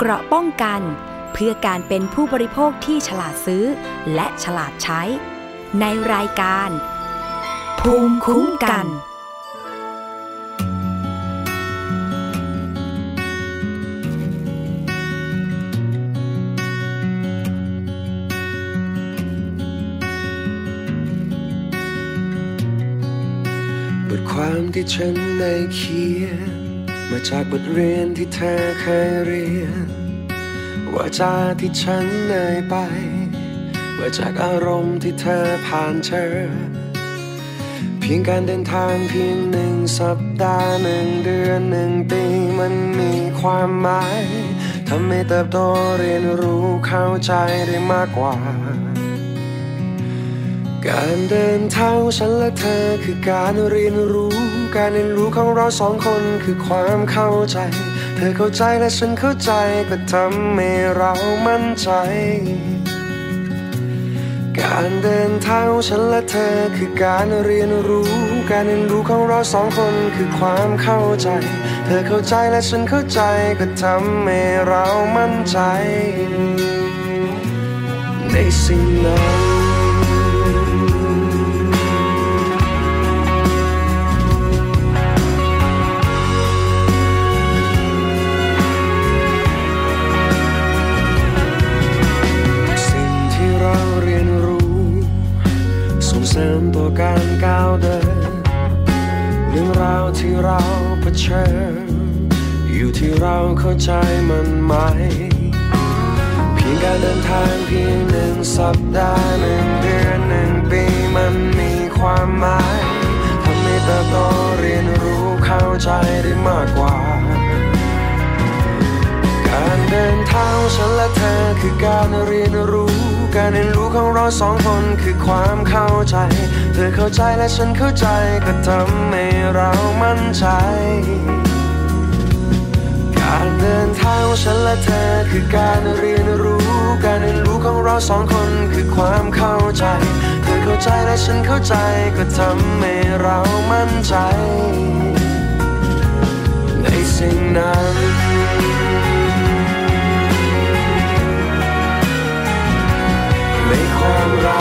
เกราะป้องกัน เพื่อการเป็นผู้บริโภคที่ฉลาดซื้อ และฉลาดใช้ ในรายการ ภูมิคุ้มกัน บทความที่ฉันได้เขียน มาจากบทเรียนที่เธอเคยเรียน ว่าจาที่ฉันเอ่ยไปว่าจากอารมณ์ที่เธอผ่านเจอเพียงการเดินทางเพียงหนึ่งสัปดาห์หนึ่งเดือนหนึ่งปีมันมีความหมายทำให้เติบโตเรียนรู้เข้าใจได้มากกว่า การเดินทางฉันและเธอคือการเรียนรู้ การเรียนรู้ของเราสองคนคือความเข้าใจ เธอเข้าใจและฉันเข้าใจก็ทำให้เรามั่นใจ การเดินทางฉันและเธอคือการเรียนรู้ การเรียนรู้ของเราสองคนคือความเข้าใจ เธอเข้าใจและฉันเข้าใจก็ทำให้เรามั่นใจ ในสิ่งนั้น ริมต่อการก้าวเดินเรื่องราวที่เราเผชิญอยู่ที่เราเข้าใจมันไหม เพียงการเดินทางเพียงหนึ่งสัปดาห์หนึ่งเดือนหนึ่งปีมันมีความหมายทำให้เติบโตเรียนรู้เข้าใจได้มากกว่า การเดินทางของฉันและเธอคือการเรียนรู้ การเรียนรู้ของเราสองคนคือความเข้าใจ เธอเข้าใจและฉันเข้าใจก็ทำให้เรามั่นใจ การเดินทางของฉันและเธอคือการเรียนรู้ การเรียนรู้ของเราสองคนคือความเข้าใจ เธอเข้าใจและฉันเข้าใจก็ทำให้เรามั่นใจ ในสิ่งนั้น ความรั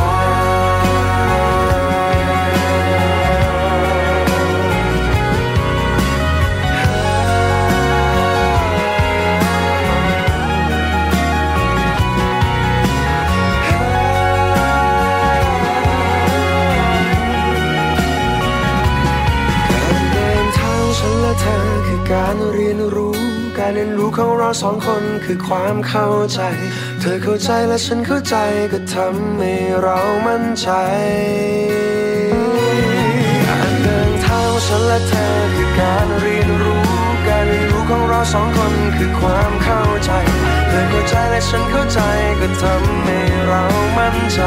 การเดินทางฉันและเธอคือการเรียนรู้ การเรียนรู้ของเราสองคนคือความเข้าใจ ธอเข้าใจและฉันเข้าใจก็ทำให้เรามั่นใจการเดินทางของฉันและเธอคือการเรียนรู้ การเรียนรู้ของเราสองคนคือความเข้าใจ เธอเข้าใจและฉันเข้าใจก็ทำให้เรามั่นใจ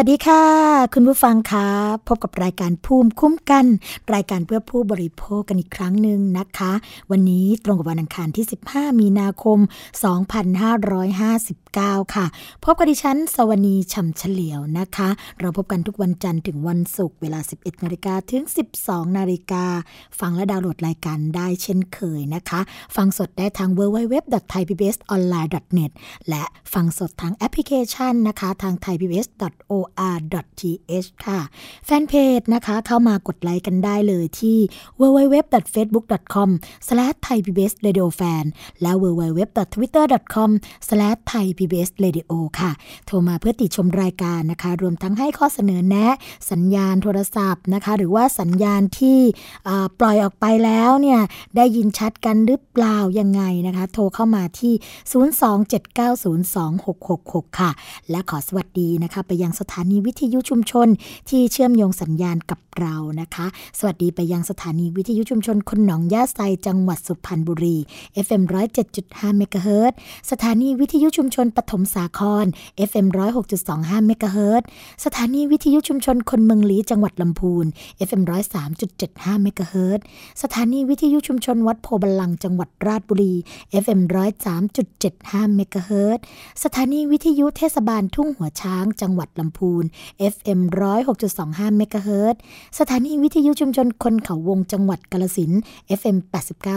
วัสดีค่ะ คุณผู้ฟังคะพบกับรายการภูมิคุ้มกัน รายการเพื่อผู้บริโภคกันอีกครั้งหนึ่งนะคะ วันนี้ตรงกับวันอังคารที่ 15 มีนาคม 2559ค่ะ พบกับดิฉัน สวนีฉ่ำเฉลียวนะคะ เราพบกันทุกวันจันทร์ถึงวันศุกร์เวลา 11นาฬิกาถึง 12นาฬิกาฟังและดาวน์โหลดรายการได้เช่นเคยนะคะ ฟังสดได้ทาง www.thaipbsonline.net และฟังสดทางแอปพลิเคชันนะคะ ทาง thaipbs.or.th ค่ะแฟนเพจนะคะเข้ามากดไลค์กันได้เลยที่ www.facebook.com/thaipbsradiofan และ www.twitter.com/thaipbs PBS Radio ค่ะ โทรมาเพื่อติชมรายการนะคะ รวมทั้งให้ข้อเสนอแนะ สัญญาณโทรศัพท์นะคะ หรือว่าสัญญาณที่ปล่อยออกไปแล้วเนี่ยได้ยินชัดกันหรือเปล่ายังไงนะคะ โทรเข้ามาที่ 027902666 ค่ะ และขอสวัสดีนะคะ ไปยังสถานีวิทยุชุมชน ที่เชื่อมโยงสัญญาณกับเรานะคะ สวัสดีไปยังสถานีวิทยุชุมชนคนหนองยาไซจังหวัดสุพรรณบุรี FM 107.5เมกะเฮิรตสถานีวิทยุชุมชนปฐมสาคร FM 106.25เมกะเฮิรตสถานีวิทยุชุมชนคนเมืองลีจังหวัดลำพูน FM 103.75เมกะเฮิรตสถานีวิทยุชุมชนวัดโพบาลังจังหวัดราชบุรี FM 103.75เมกะเฮิรตสถานีวิทยุเทศบาลทุ่งหัวช้าง จังหวัดลำพูน FM 106.25เมกะเฮิรตสถานีวิทยุชุมชนคนเขาวงจังหวัดกาลสิน FM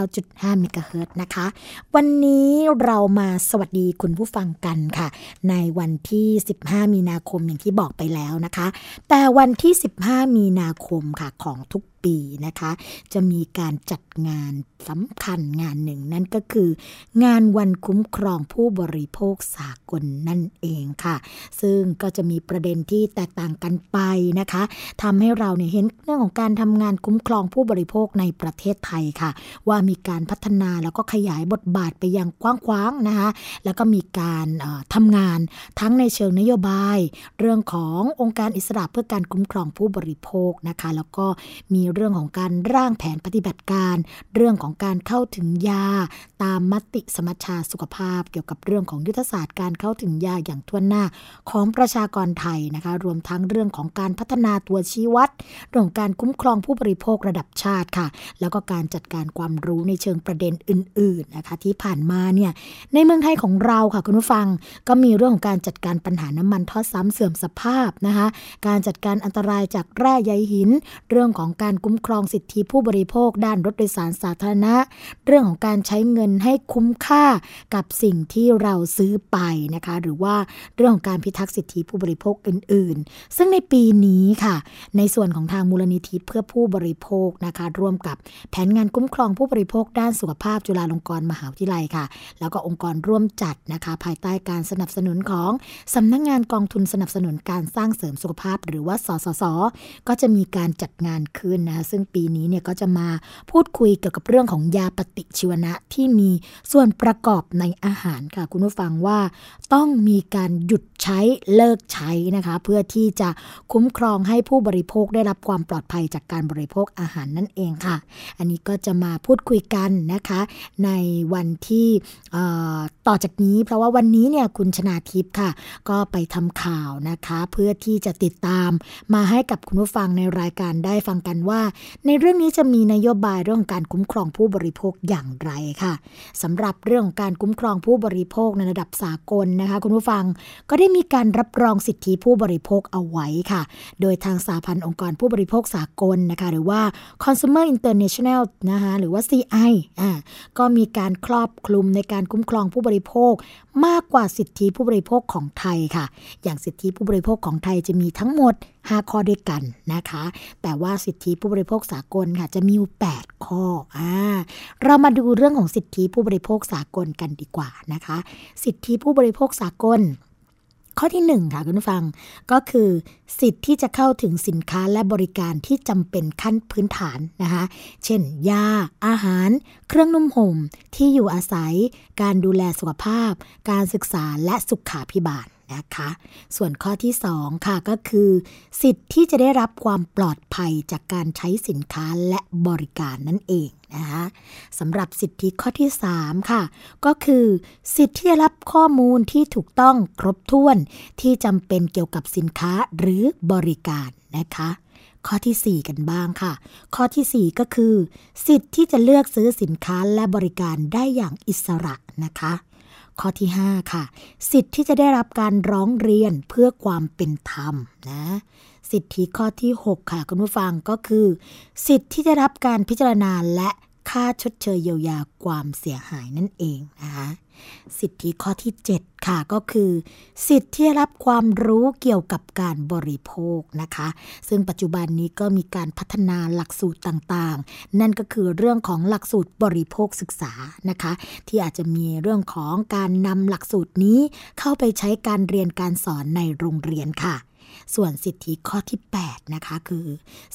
89.5เมกะเฮิรตนะคะ วันนี้เรามาสวัสดีคุณผู้ฟังกันค่ะ ในวันที่ 15 มีนาคมอย่างที่บอกไปแล้วนะคะ แต่วันที่ 15 มีนาคมค่ะของทุก ปีนะคะ จะมีการจัดงานสำคัญงานหนึ่งนั่นก็คือ งานวันคุ้มครองผู้บริโภคสากลนั่นเองค่ะ ซึ่งก็จะมีประเด็นที่แตกต่างกันไปนะคะทำให้เราเนี่ยเห็นเรื่องของการทำงานคุ้มครองผู้บริโภคในประเทศไทยค่ะ ว่ามีการพัฒนาแล้วก็ขยายบทบาทไปยังกว้างๆนะคะแล้วก็มีการทำงานทั้งในเชิงนโยบาย เรื่องขององค์การอิสระเพื่อการคุ้มครองผู้บริโภคนะคะ แล้วก็มีเรื่องของการร่างแผนปฏิบัติการ เรื่องของการเข้าถึงยา ตามมติสมัชชาสุขภาพ เกี่ยวกับเรื่องของยุทธศาสตร์การเข้าถึงยาอย่างทั่วหน้าของประชากรไทยนะคะรวมทั้งเรื่องของการพัฒนาตัวชี้วัดเรื่องการคุ้มครองผู้บริโภคระดับชาติค่ะ แล้วก็การจัดการความรู้ในเชิงประเด็นอื่น ๆนะคะ ที่ผ่านมาเนี่ยในเมืองไทยของเราค่ะคุณผู้ฟังก็มีเรื่องของการจัดการปัญหาน้ำมันทอดซ้ำเสื่อมสภาพนะคะ การจัดการอันตรายจากแร่ใยหิน เรื่องของการคุ้มครองสิทธิผู้บริโภคด้านรถโดยสารสาธารณะ เรื่องของการใช้เงินให้คุ้มค่ากับสิ่งที่เราซื้อไปนะคะ หรือว่าเรื่องของการพิทักษ์สิทธิผู้บริโภคอื่น ๆ ซึ่งในปีนี้ค่ะ ในส่วนของทางมูลนิธิเพื่อผู้บริโภคนะคะ ร่วมกับแผนงานคุ้มครองผู้บริโภคด้านสุขภาพจุฬาลงกรณ์มหาวิทยาลัยค่ะ แล้วก็องค์กรร่วมจัดนะคะ ภายใต้การสนับสนุนของสำนักงงานกองทุนสนับสนุนการสร้างเสริมสุขภาพ หรือว่าสสส ก็จะมีการจัดงานขึ้นนะคะซึ่งปีนี้เนี่ยก็จะมาพูดคุยเกี่ยวกับเรื่องของยาปฏิชีวนะที่มีส่วนประกอบในอาหารค่ะคุณผู้ฟังว่าต้องมีการหยุดใช้เลิกใช้นะคะ เพื่อที่จะคุ้มครองให้ผู้บริโภคได้รับความปลอดภัยจากการบริโภคอาหารนั่นเองค่ะ อันนี้ก็จะมาพูดคุยกันนะคะ ในวันที่ต่อจากนี้ เพราะว่าวันนี้เนี่ยคุณชนาทิพย์ค่ะ ก็ไปทำข่าวนะคะ เพื่อที่จะติดตามมาให้กับคุณผู้ฟังในรายการได้ฟังกันว่าในเรื่องนี้จะมีนโยบายเรื่องการคุ้มครองผู้บริโภคอย่างไรค่ะสำหรับเรื่องของการคุ้มครองผู้บริโภคในระดับสากลนะคะ คุณผู้ฟังก็ได้มีการรับรองสิทธิผู้บริโภคเอาไว้ค่ะ โดยทางสาพันธ์องค์กรผู้บริโภคสากลนะคะ หรือว่า Consumer International นะคะหรือว่า CI อ่าก็มีการครอบคลุมในการคุ้มครองผู้บริโภคมากกว่าสิทธิผู้บริโภคของไทยค่ะ อย่างสิทธิผู้บริโภคของไทยจะมีทั้งหมด 5 ข้อด้วยกันนะคะ แต่ว่าสิทธิผู้บริโภคสากลค่ะจะมีอยู่8ข้ออ่าเรามาดูเรื่องของสิทธิผู้บริโภคสากลกันดีกว่านะคะ สิทธิผู้บริโภคสากล ข้อที่1ค่ะคุณผู้ฟังก็คือ สิทธิ์ที่จะเข้าถึงสินค้าและบริการที่จำเป็นขั้นพื้นฐานนะคะเช่น ยา อาหาร เครื่องนุ่มห่ม ที่อยู่อาศัย การดูแลสุขภาพ การศึกษาและสุขาพิบาล นะคะ ส่วนข้อที่ 2 ค่ะก็คือ สิทธิ์ที่จะได้รับความปลอดภัยจากการใช้สินค้าและบริการนั่นเองนะคะสำหรับสิทธิข้อที่ 3 ค่ะ ก็คือ สิทธิที่จะรับข้อมูลที่ถูกต้องครบถ้วน ที่จำเป็นเกี่ยวกับสินค้าหรือบริการนะคะ ข้อที่ 4 กันบ้างค่ะ ข้อที่ 4 ก็คือ สิทธิที่จะเลือกซื้อสินค้าและบริการได้อย่างอิสระนะคะ ข้อที่ 5 ค่ะ สิทธิ์ที่จะได้รับการร้องเรียนเพื่อความเป็นธรรมนะสิทธิข้อที่ 6 ค่ะ คุณผู้ฟังก็คือ สิทธิ์ที่จะรับการพิจารณาและค่าชดเชยเยียวยาความเสียหายนั่นเองนะคะ สิทธิข้อที่ 7 ค่ะก็คือ สิทธิที่รับความรู้เกี่ยวกับการบริโภคนะคะ ซึ่งปัจจุบันนี้ก็มีการพัฒนาหลักสูตรต่างๆ นั่นก็คือเรื่องของหลักสูตรบริโภคศึกษานะคะ ที่อาจจะมีเรื่องของการนำหลักสูตรนี้เข้าไปใช้การเรียนการสอนในโรงเรียนค่ะส่วนสิทธิข้อที่ 8 นะคะ คือ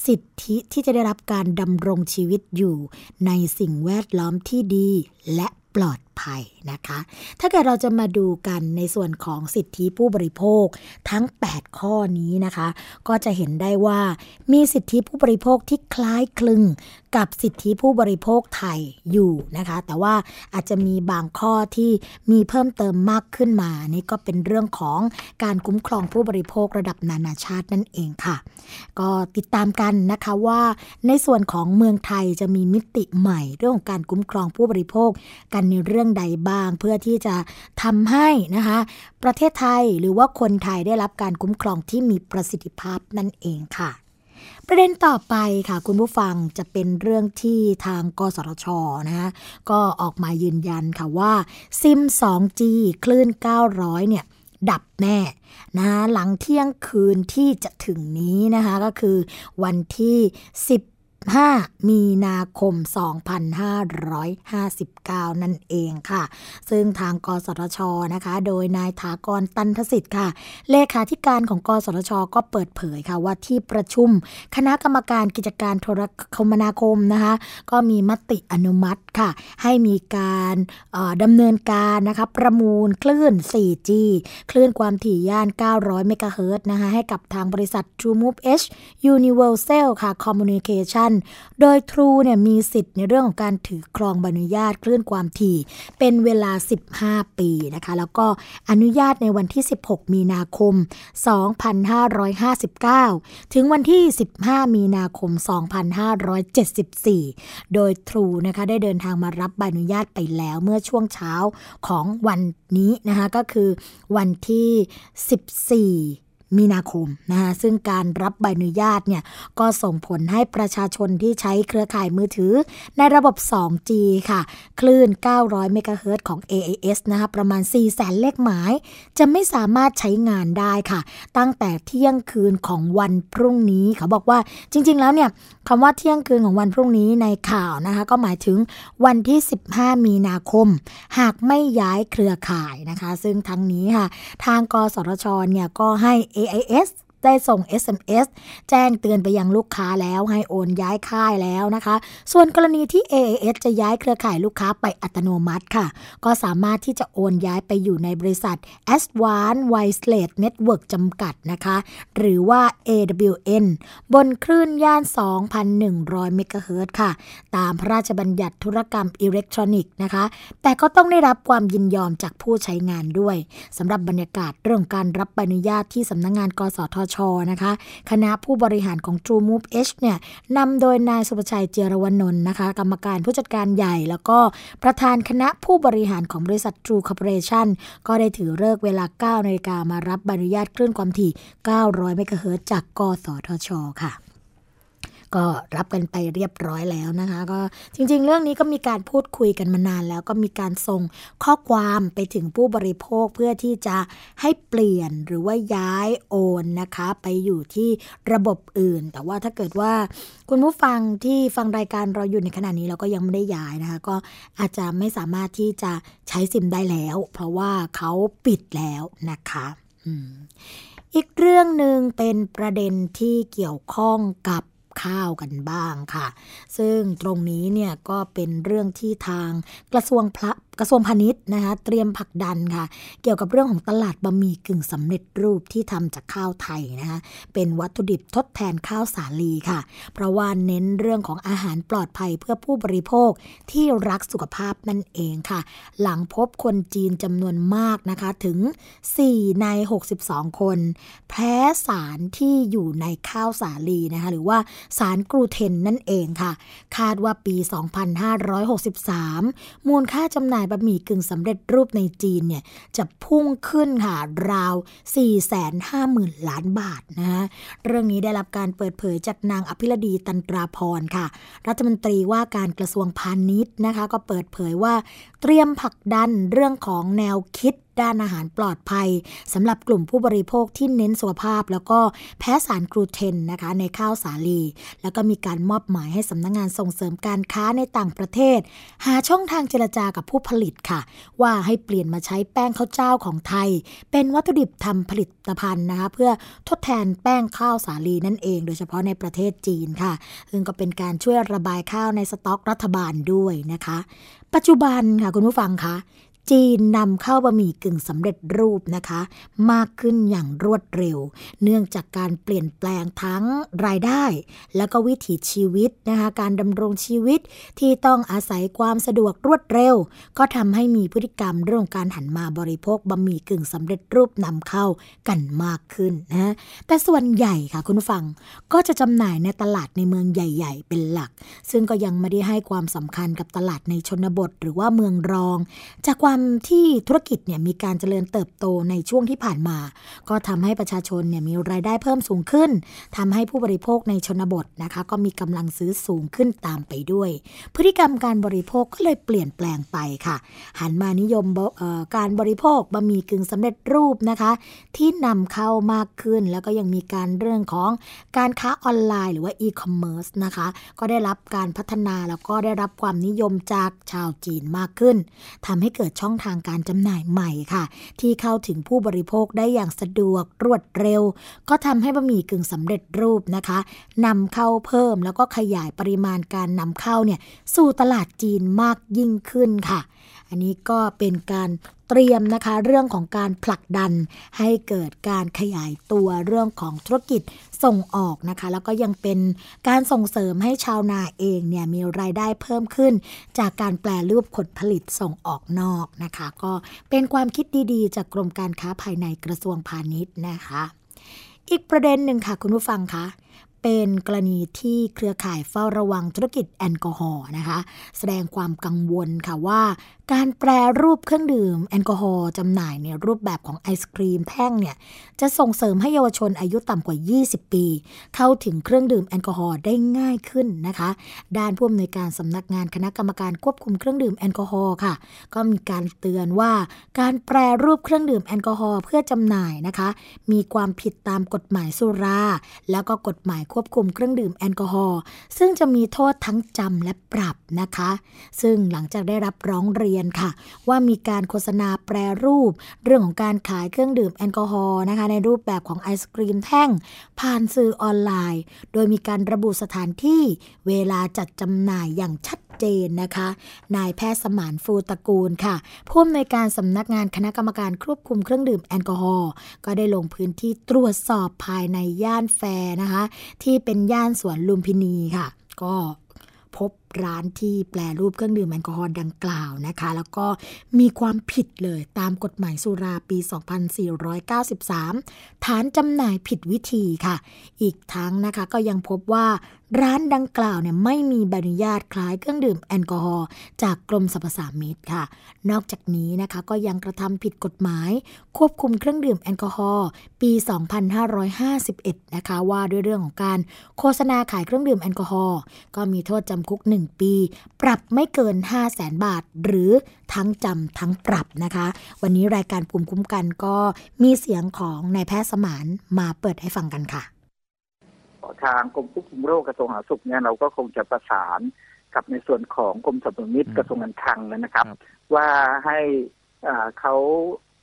สิทธิที่จะได้รับการดำรงชีวิตอยู่ในสิ่งแวดล้อมที่ดีและปลอด ภัยนะคะ ถ้าเกิดเราจะมาดูกันในส่วนของสิทธิผู้บริโภคทั้ง 8 ข้อนี้นะคะ ก็จะเห็นได้ว่ามีสิทธิผู้บริโภคที่คล้ายคลึงกับสิทธิผู้บริโภคไทยอยู่นะคะ แต่ว่าอาจจะมีบางข้อที่มีเพิ่มเติมมากขึ้นมา นี่ก็เป็นเรื่องของการคุ้มครองผู้บริโภคระดับนานาชาตินั่นเองค่ะ ก็ติดตามกันนะคะว่าในส่วนของเมืองไทยจะมีมิติใหม่เรื่องของการคุ้มครองผู้บริโภคกันในเรื่องใดบ้าง เพื่อที่จะทำให้นะคะประเทศไทยหรือว่าคนไทยได้รับการคุ้มครองที่มีประสิทธิภาพนั่นเองค่ะ ประเด็นต่อไปค่ะคุณผู้ฟังจะเป็นเรื่องที่ทางกสทชนะคะก็ออกมายืนยันค่ะว่าซิม 2G คลื่น 900 เนี่ยดับแน่นะคะหลังเที่ยงคืนที่จะถึงนี้นะคะก็คือวันที่ 10 5 มีนาคม 2559 นั่นเองค่ะ ซึ่งทางกสทชนะคะ โดยนายถากรตันทสิทธิ์ค่ะ เลขาธิการของกสทช ก็เปิดเผยค่ะว่าที่ประชุม คณะกรรมการกิจการโทรคมนาคมนะคะ ก็มีมติอนุมัติค่ะ ให้มีการดำเนินการนะคะประมูลคลื่น 4G คลื่นความถี่ย่าน 900 เมกะเฮิรตซ์นะคะให้กับทางบริษัท TrueMove H Universal ค่ะ Communication โดย True เนี่ยมีสิทธิ์ในเรื่องของการถือครองใบอนุญาตคลื่นความถี่ เป็นเวลา 15 ปีนะคะ แล้วก็อนุญาตในวันที่ 16 มีนาคม 2559 ถึงวันที่ 15 มีนาคม 2574 โดย True นะคะได้เดินทางมารับใบอนุญาตไปแล้วเมื่อช่วงเช้าของวันนี้นะคะ ก็คือวันที่ 14 มีนาคมนะคะซึ่งการรับใบอนุญาตเนี่ยก็ส่งผลให้ประชาชนที่ใช้เครือข่ายมือถือ ในระบบ 2G ค่ะ คลื่น 900 เมกะเฮิรตซ์ของ AAS นะคะประมาณ 4 0 0แสนเลขหมาย จะไม่สามารถใช้งานได้ค่ะ ตั้งแต่เที่ยงคืนของวันพรุ่งนี้ เขาบอกว่าจริง ๆ แล้วเนี่ยคำว่าเที่ยงคืนของวันพรุ่งนี้ในข่าวนะคะก็หมายถึงวันที่ 15 มีนาคม หากไม่ย้ายเครือข่ายนะคะ ซึ่งทั้งนี้ค่ะ ทางกสทชเนี่ยก็ให้ AIS ได้ส่ง SMS แจ้งเตือนไปยังลูกค้าแล้วให้โอนย้ายค่ายแล้วนะคะ ส่วนกรณีที่ AAS จะย้ายเครือข่ายลูกค้าไปอัตโนมัติค่ะ ก็สามารถที่จะโอนย้ายไปอยู่ในบริษัท a d v a n c e Wireless Network จำกัดนะคะ หรือว่า AWN บนคลื่นย่าน 2,100 เมกะเฮิรตค่ะ ตามพระราชบัญญัติธุรกรรมอิเล็กทรอนิกส์นะคะ แต่ก็ต้องได้รับความยินยอมจากผู้ใช้งานด้วยสำหรับบรรยากาศเรื่องการรับใบอนุญาตที่สำนักงงาน กสทชนะคะ คณะผู้บริหารของ True Move H เนี่ยนำโดยนายสุภชัยเจรวนนท์นะคะ กรรมการผู้จัดการใหญ่ แล้วก็ประธานคณะผู้บริหารของบริษัท True Corporation ก็ได้ถือเลิกเวลา9นาฬิกามารับใบอนุญาตคลื่นความถี่ 900 เมกะเฮิรตจากกสทช ค่ะ ก็รับกันไปเรียบร้อยแล้วนะคะ ก็จริง ๆ เรื่องนี้ก็มีการพูดคุยกันมานานแล้วก็มีการส่งข้อความไปถึงผู้บริโภคเพื่อที่จะให้เปลี่ยนหรือว่าย้ายโอนนะคะ ไปอยู่ที่ระบบอื่น แต่ว่าถ้าเกิดว่าคุณผู้ฟังที่ฟังรายการเราอยู่ในขณะนี้เราก็ยังไม่ได้ย้ายนะคะ ก็อาจจะไม่สามารถที่จะใช้ซิมได้แล้ว เพราะว่าเขาปิดแล้วนะคะอีกเรื่องหนึ่งเป็นประเด็นที่เกี่ยวข้องกับ ข้าวกันบ้างค่ะ ซึ่งตรงนี้เนี่ยก็เป็นเรื่องที่ทางกระทรวงพระ กระทรวงพาณิชย์นะคะเตรียมผลักดันค่ะ เกี่ยวกับเรื่องของตลาดบะหมี่กึ่งสำเร็จรูปที่ทำจากข้าวไทยนะคะเป็นวัตถุดิบทดแทนข้าวสาลีค่ะ เพราะว่าเน้นเรื่องของอาหารปลอดภัยเพื่อผู้บริโภคที่รักสุขภาพนั่นเองค่ะ หลังพบคนจีนจำนวนมากนะคะถึง 4 ใน 62 คน แพ้สารที่อยู่ในข้าวสาลีนะคะหรือว่าสารกลูเทนนั่นเองค่ะ คาดว่าปี 2563 มูลค่าจำหน่ายบะหมี่กึ่งสำเร็จรูปในจีนเนี่ยจะพุ่งขึ้นค่ะราว 450,000 ล้านบาทนะเรื่องนี้ได้รับการเปิดเผยจากนางอภิรดีตันตราพรค่ะ รัฐมนตรีว่าการกระทรวงพาณิชย์นะคะ ก็เปิดเผยว่าเตรียมผลักดันเรื่องของแนวคิด ด้านอาหารปลอดภัยสำหรับกลุ่มผู้บริโภคที่เน้นสุขภาพ แล้วก็แพ้สารกลูเตนนะคะในข้าวสาลี แล้วก็มีการมอบหมายให้สำนักงงานส่งเสริมการค้าในต่างประเทศ หาช่องทางเจรจากับผู้ผลิตค่ะ ว่าให้เปลี่ยนมาใช้แป้งข้าวเจ้าของไทย เป็นวัตถุดิบทำผลิตภัณฑ์นะคะเพื่อทดแทนแป้งข้าวสาลีนั่นเอง โดยเฉพาะในประเทศจีนค่ะ ซึ่งก็เป็นการช่วยระบายข้าวในสต็อกรัฐบาลด้วยนะคะ ปัจจุบันค่ะคุณผู้ฟังคะ จีนนำเข้าบะหมี่กึ่งสำเร็จรูปนะคะ มากขึ้นอย่างรวดเร็ว เนื่องจากการเปลี่ยนแปลงทั้งรายได้ แล้วก็วิถีชีวิตนะคะการดำรงชีวิตที่ต้องอาศัยความสะดวกรวดเร็ว ก็ทำให้มีพฤติกรรมเรื่องการหันมาบริโภคบะหมี่กึ่งสำเร็จรูปนำเข้ากันมากขึ้นนะแต่ส่วนใหญ่ค่ะคุณฟังก็จะจำหน่ายในตลาดในเมืองใหญ่ ๆ เป็นหลัก ซึ่งก็ยังไม่ได้ให้ความสำคัญกับตลาดในชนบทหรือว่าเมืองรอง จากความที่ธุรกิจเนี่ยมีการเจริญเติบโตในช่วงที่ผ่านมา ก็ทำให้ประชาชนเนี่ยมีรายได้เพิ่มสูงขึ้นทำให้ผู้บริโภคในชนบทนะคะ ก็มีกำลังซื้อสูงขึ้นตามไปด้วย พฤติกรรมการบริโภคก็เลยเปลี่ยนแปลงไปค่ะ หันมานิยมการบริโภคบะหมี่กึ่งสำเร็จรูปนะคะ ที่นำเข้ามากขึ้นแล้วก็ยังมีการเรื่องของการค้าออนไลน์หรือว่าอีคอมเมิร์ซนะคะ ก็ได้รับการพัฒนาแล้วก็ได้รับความนิยมจากชาวจีนมากขึ้นทำให้เกิดช่องทางการจำหน่ายใหม่ค่ะ ที่เข้าถึงผู้บริโภคได้อย่างสะดวกรวดเร็ว ก็ทำให้บะหมี่กึ่งสำเร็จรูปนะคะนำเข้าเพิ่มแล้วก็ขยายปริมาณการนำเข้าเนี่ยสู่ตลาดจีนมากยิ่งขึ้นค่ะ อันนี้ก็เป็นการเตรียมนะคะเรื่องของการผลักดันให้เกิดการขยายตัวเรื่องของธุรกิจ ส่งออกนะคะ แล้วก็ยังเป็นการส่งเสริมให้ชาวนาเองเนี่ยมีรายได้เพิ่มขึ้น จากการแปลรูปผลผลิตส่งออกนอกนะคะ ก็เป็นความคิดดีๆ จากกรมการค้าภายในกระทรวงพาณิชย์นะคะ อีกประเด็นหนึ่งค่ะคุณผู้ฟังคะเป็นกรณีที่เครือข่ายเฝ้าระวังธุรกิจแอลกอฮอล์นะคะ แสดงความกังวลค่ะว่า การแปรรูปเครื่องดื่ม แอลกอฮอล์จำหน่ายในรูปแบบของไอศครีมแท่งเนี่ยจะส่งเสริมให้เยาวชนอายุต่ำกว่า 20 ปี เข้าถึงเครื่องดื่มแอลกอฮอล์ได้ง่ายขึ้นนะคะ ด้านผู้อำนวยการสำนักงานคณะกรรมการควบคุมเครื่องดื่มแอลกอฮอล์ค่ะ ก็มีการเตือนว่า การแปรรูปเครื่องดื่มแอลกอฮอล์เพื่อจำหน่ายนะคะ มีความผิดตามกฎหมายสุรา แล้วก็กฎหมายควบคุมเครื่องดื่มแอลกอฮอล์ซึ่งจะมีโทษทั้งจำและปรับนะคะ ซึ่งหลังจากได้รับร้องเรียนค่ะ ว่ามีการโฆษณาแปรรูป เรื่องของการขายเครื่องดื่มแอลกอฮอล์นะคะในรูปแบบของไอศกรีมแท่ง ผ่านสื่อออนไลน์ โดยมีการระบุสถานที่เวลาจัดจำหน่ายอย่างชัดเจนนะคะ นายแพทย์สมานฟูตระกูลค่ะผู้อำนวยการสำนักงานคณะกรรมการควบคุมเครื่องดื่มแอลกอฮอล์ก็ได้ลงพื้นที่ตรวจสอบภายในย่านแฟนะคะ ที่เป็นย่านสวนลุมพินีค่ะ ก็พบ ร้านที่แปลรูปเครื่องดื่มแอลกอฮอล์ดังกล่าวนะคะ แล้วก็มีความผิดเลยตามกฎหมายสุราปี 2493 ฐานจำหน่ายผิดวิธีค่ะ อีกทั้งนะคะก็ยังพบว่าร้านดังกล่าวเนี่ยไม่มีใบอนุญาตคล้ายเครื่องดื่มแอลกอฮอล์จากกรมสรรพสามิตค่ะ นอกจากนี้นะคะก็ยังกระทำผิดกฎหมาย ควบคุมเครื่องดื่มแอลกอฮอล์ปี 2551 นะคะว่าด้วยเรื่องของการโฆษณาขายเครื่องดื่มแอลกอฮอล์ก็มีโทษจำคุก1 ปี ปรับไม่เกิน 5 0 0แสนบาท หรือทั้งจำทั้งปรับนะคะ วันนี้รายการภูมิคุ้มกันก็มีเสียงของนายแพทย์สมานมาเปิดให้ฟังกันค่ะ ทางกรมควบคุมโรคกระทรวงสาธารณสุขเนี่ยเราก็คงจะประสานกับในส่วนของกรมสรรพสามิตกระทรวงการคลังนะครับ ว่าให้เขา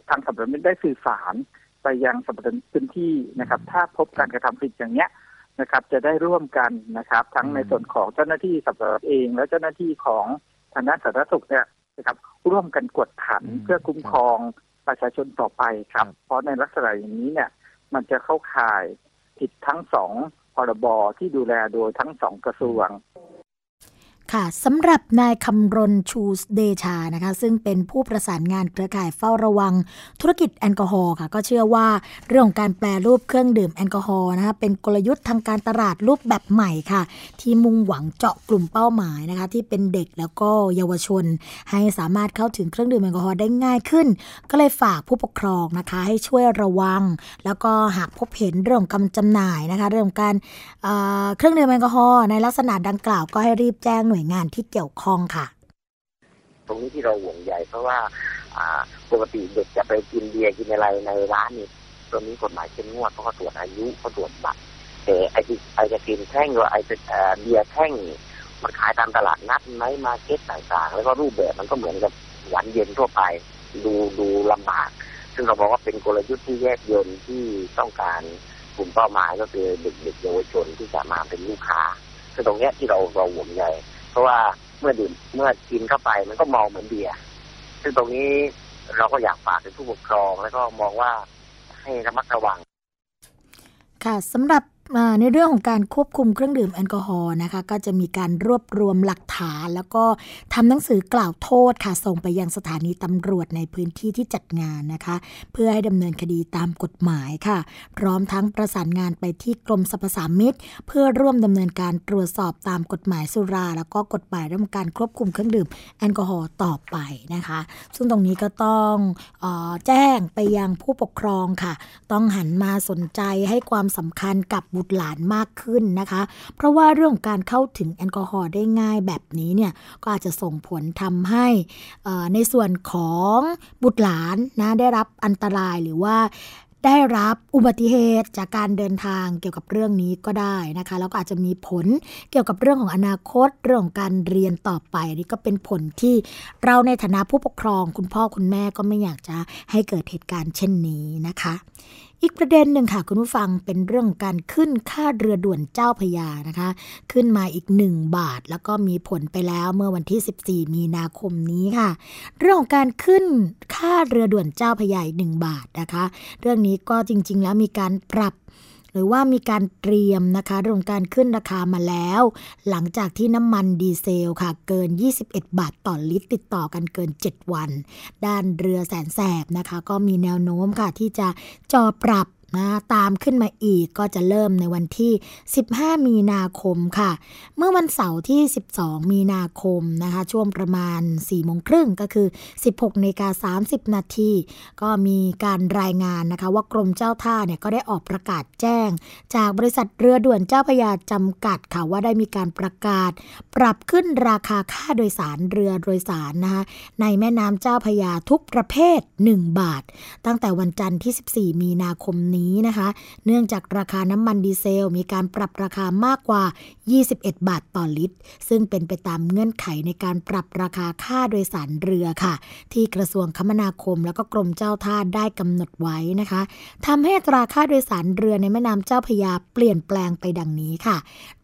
ทางสรรพสามิตได้สื่อสารไปยังสรรพสามิตพื้นที่นะครับ ถ้าพบการกระทำผิดอย่างเนี้ย นะครับจะได้ร่วมกันนะครับ ทั้งในส่วนของเจ้าหน้าที่สรรพสามิตเอง และเจ้าหน้าที่ของทางด้านสาธารณสุขเนี่ยนะครับร่วมกันกดขันเพื่อคุ้มครองประชาชนต่อไปครับ เพราะในลักษณะอย่างนี้เนี่ย มันจะเข้าข่ายผิดทั้งสองพรบที่ดูแลโดยทั้งสองกระทรวง ค่ะสำหรับนายคำรณชูเดชานะคะ ซึ่งเป็นผู้ประสานงานเครือข่ายเฝ้าระวังธุรกิจแอลกอฮอล์ค่ะ ก็เชื่อว่าเรื่องของการแปลรูปเครื่องดื่มแอลกอฮอล์นะคะเป็นกลยุทธ์ทางการตลาดรูปแบบใหม่ค่ะ ที่มุ่งหวังเจาะกลุ่มเป้าหมายนะคะ ที่เป็นเด็กแล้วก็เยาวชน ให้สามารถเข้าถึงเครื่องดื่มแอลกอฮอล์ได้ง่ายขึ้น ก็เลยฝากผู้ปกครองนะคะ ให้ช่วยระวัง แล้วก็หากพบเห็นเรื่องของการจำหน่ายนะคะ เรื่องของการเครื่องดื่มแอลกอฮอล์ในลักษณะดังกล่าวก็ให้รีบแจ้งหน่วยงานที่เกี่ยวข้องค่ะ ตรงนี้ที่เราห่วงใหญ่เพราะว่าปกติเด็กจะไปกินเบียร์กินอะไรในร้านนี่ตรงนี้กฎหมายเข้มงวดเพราะเขาตรวจอายุเขาตรวจบัตรแต่ไอที่ไอจะกินแท่งหรือไอจะเบียร์แท่งมันขายตามตลาดนัดไหมมาเก็ตต่างๆ แล้วก็รูปแบบมันก็เหมือนกับหวานเย็นทั่วไป ดูดูลำบาก ซึ่งเราบอกว่าเป็นกลยุทธ์ที่แยกยนที่ต้องการกลุ่มเป้าหมายก็คือเด็กๆเยาวชนที่จะมาเป็นลูกค้าคือตรงนี้ที่เราเราห่วงใย เพราะว่าเมื่อดื่มเมื่อกินเข้าไปมันก็มองเหมือนเบียร์ซึ่งตรงนี้เราก็อยากฝากถึงผู้ปกครอง แล้วก็มองว่าให้ระมัดระวัง ค่ะสำหรับ ในเรื่องของการควบคุมเครื่องดื่มแอลกอฮอล์นะคะก็จะมีการรวบรวมหลักฐาน แล้วก็ทำหนังสือกล่าวโทษค่ะส่งไปยังสถานีตำรวจในพื้นที่ที่จัดงานนะคะ เพื่อให้ดำเนินคดีตามกฎหมายค่ะ พร้อมทั้งประสานงานไปที่กรมสรรพสามิตเพื่อร่วมดำเนินการตรวจสอบตามกฎหมายสุรา แล้วก็กฎหมายเรื่องการควบคุมเครื่องดื่มแอลกอฮอล์ต่อไปนะคะ ซึ่งตรงนี้ก็ต้องออแจ้งไปยังผู้ปกครองค่ะ ต้องหันมาสนใจให้ความสำคัญกับบุตรหลานมากขึ้นนะคะ เพราะว่าเรื่องการเข้าถึงแอลกอฮอล์ได้ง่ายแบบนี้เนี่ยก็อาจจะส่งผลทำให้ในส่วนของบุตรหลานนะได้รับอันตรายหรือว่าได้รับอุบัติเหตุจากการเดินทางเกี่ยวกับเรื่องนี้ก็ได้นะคะแล้วก็อาจจะมีผลเกี่ยวกับเรื่องของอนาคตเรื่องของการเรียนต่อไปนี่ก็เป็นผลที่เราในฐานะผู้ปกครอง คุณพ่อคุณแม่ก็ไม่อยากจะให้เกิดเหตุการณ์เช่นนี้นะคะ อีกประเด็นหนึ่งค่ะคุณผู้ฟังเป็นเรื่องการขึ้นค่าเรือด่วนเจ้าพยานะคะ ขึ้นมาอีก 1 บาท แล้วก็มีผลไปแล้วเมื่อวันที่ 14 มีนาคมนี้ค่ะ เรื่องของการขึ้นค่าเรือด่วนเจ้าพยาอีก1บาทนะคะ เรื่องนี้ก็จริงๆ แล้วมีการปรับ หรือว่ามีการเตรียมนะคะเรื่องการขึ้นราคามาแล้ว หลังจากที่น้ำมันดีเซลค่ะ เกิน 21 บาทต่อลิตร ติดต่อกันเกิน 7 วัน ด้านเรือแสนแสบนะคะ ก็มีแนวโน้มค่ะที่จะจอปรับ นะตามขึ้นมาอีกก็จะเริ่มในวันที่ 15 มีนาคมค่ะ เมื่อวันเสาร์ที่ 12 มีนาคมนะคะ ช่วงประมาณ4โมงครึ่งก็คือ 16นาฬิกา30 นาทีก็มีการรายงานนะคะว่ากรมเจ้าท่าเนี่ยก็ได้ออกประกาศแจ้ง จากบริษัทเรือด่วนเจ้าพยาจำกัดค่ะว่าได้มีการประกาศ ปรับขึ้นราคาค่าโดยสารเรือโดยสารนะคะในแม่น้ำเจ้าพยาทุกประเภท 1 บาท ตั้งแต่วันจันทร์ที่ 14 มีนาคมนี้ี้นะคะ เนื่องจากราคาน้ำมันดีเซล มีการปรับราคามากกว่า 21 บาทต่อลิตร ซึ่งเป็นไปตามเงื่อนไขในการปรับราคาค่าโดยสารเรือค่ะ ที่กระทรวงคมนาคม แล้วก็กรมเจ้าท่าได้กำหนดไว้นะคะทำให้ตราค่าโดยสารเรือในแม่น้ำเจ้าพยาเปลี่ยนแปลงไปดังนี้ค่ะ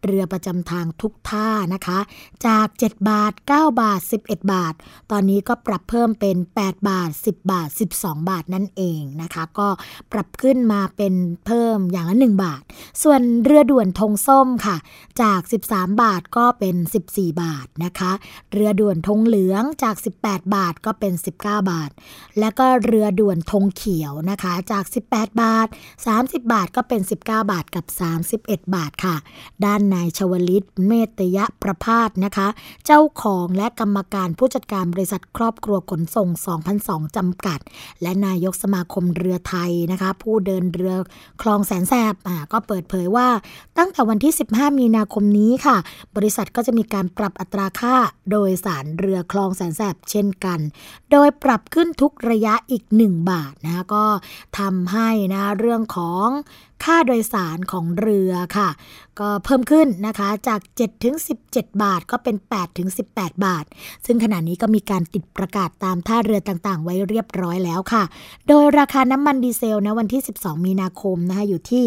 เรือประจำทางทุกท่านะคะ จาก 7 บาท 9 บาท 11 บาท ตอนนี้ก็ปรับเพิ่มเป็น 8 บาท 10 บาท 12 บาทนั่นเองนะคะ ก็ปรับขึ้นมาเป็นเพิ่มอย่างละ 1 บาท ส่วนเรือด่วนธงส้มค่ะ จาก 13 บาทก็เป็น 14 บาทนะคะ เรือด่วนธงเหลืองจาก 18 บาทก็เป็น 19 บาท แล้วก็เรือด่วนธงเขียวนะคะ จาก 18 บาท 30 บาทก็เป็น 19 บาทกับ 31 บาทค่ะ ด้านนายชวลิตเมตยะประพาสนะคะ เจ้าของและกรรมการผู้จัดการบริษัทครอบครัวขนส่ง 2002จำกัด และนายกสมาคมเรือไทยนะคะ ผู้เดินเเรือคลองแสนแสบอ่าก็เปิดเผยว่าตั้งแต่วันที่ 15 มีนาคมนี้ค่ะ บริษัทก็จะมีการปรับอัตราค่าโดยสารเรือคลองแสนแสบเช่นกัน โดยปรับขึ้นทุกระยะอีก 1 บาทนะก็ทำให้นะเรื่องของ ค่าโดยสารของเรือค่ะ ก็เพิ่มขึ้นนะคะจาก 7 ถึง 17 บาทก็เป็น 8 ถึง 18 บาท ซึ่งขณะนี้ก็มีการติดประกาศตามท่าเรือต่างๆ ไว้เรียบร้อยแล้วค่ะ โดยราคาน้ำมันดีเซลนะวันที่ 12 มีนาคมนะคะอยู่ที่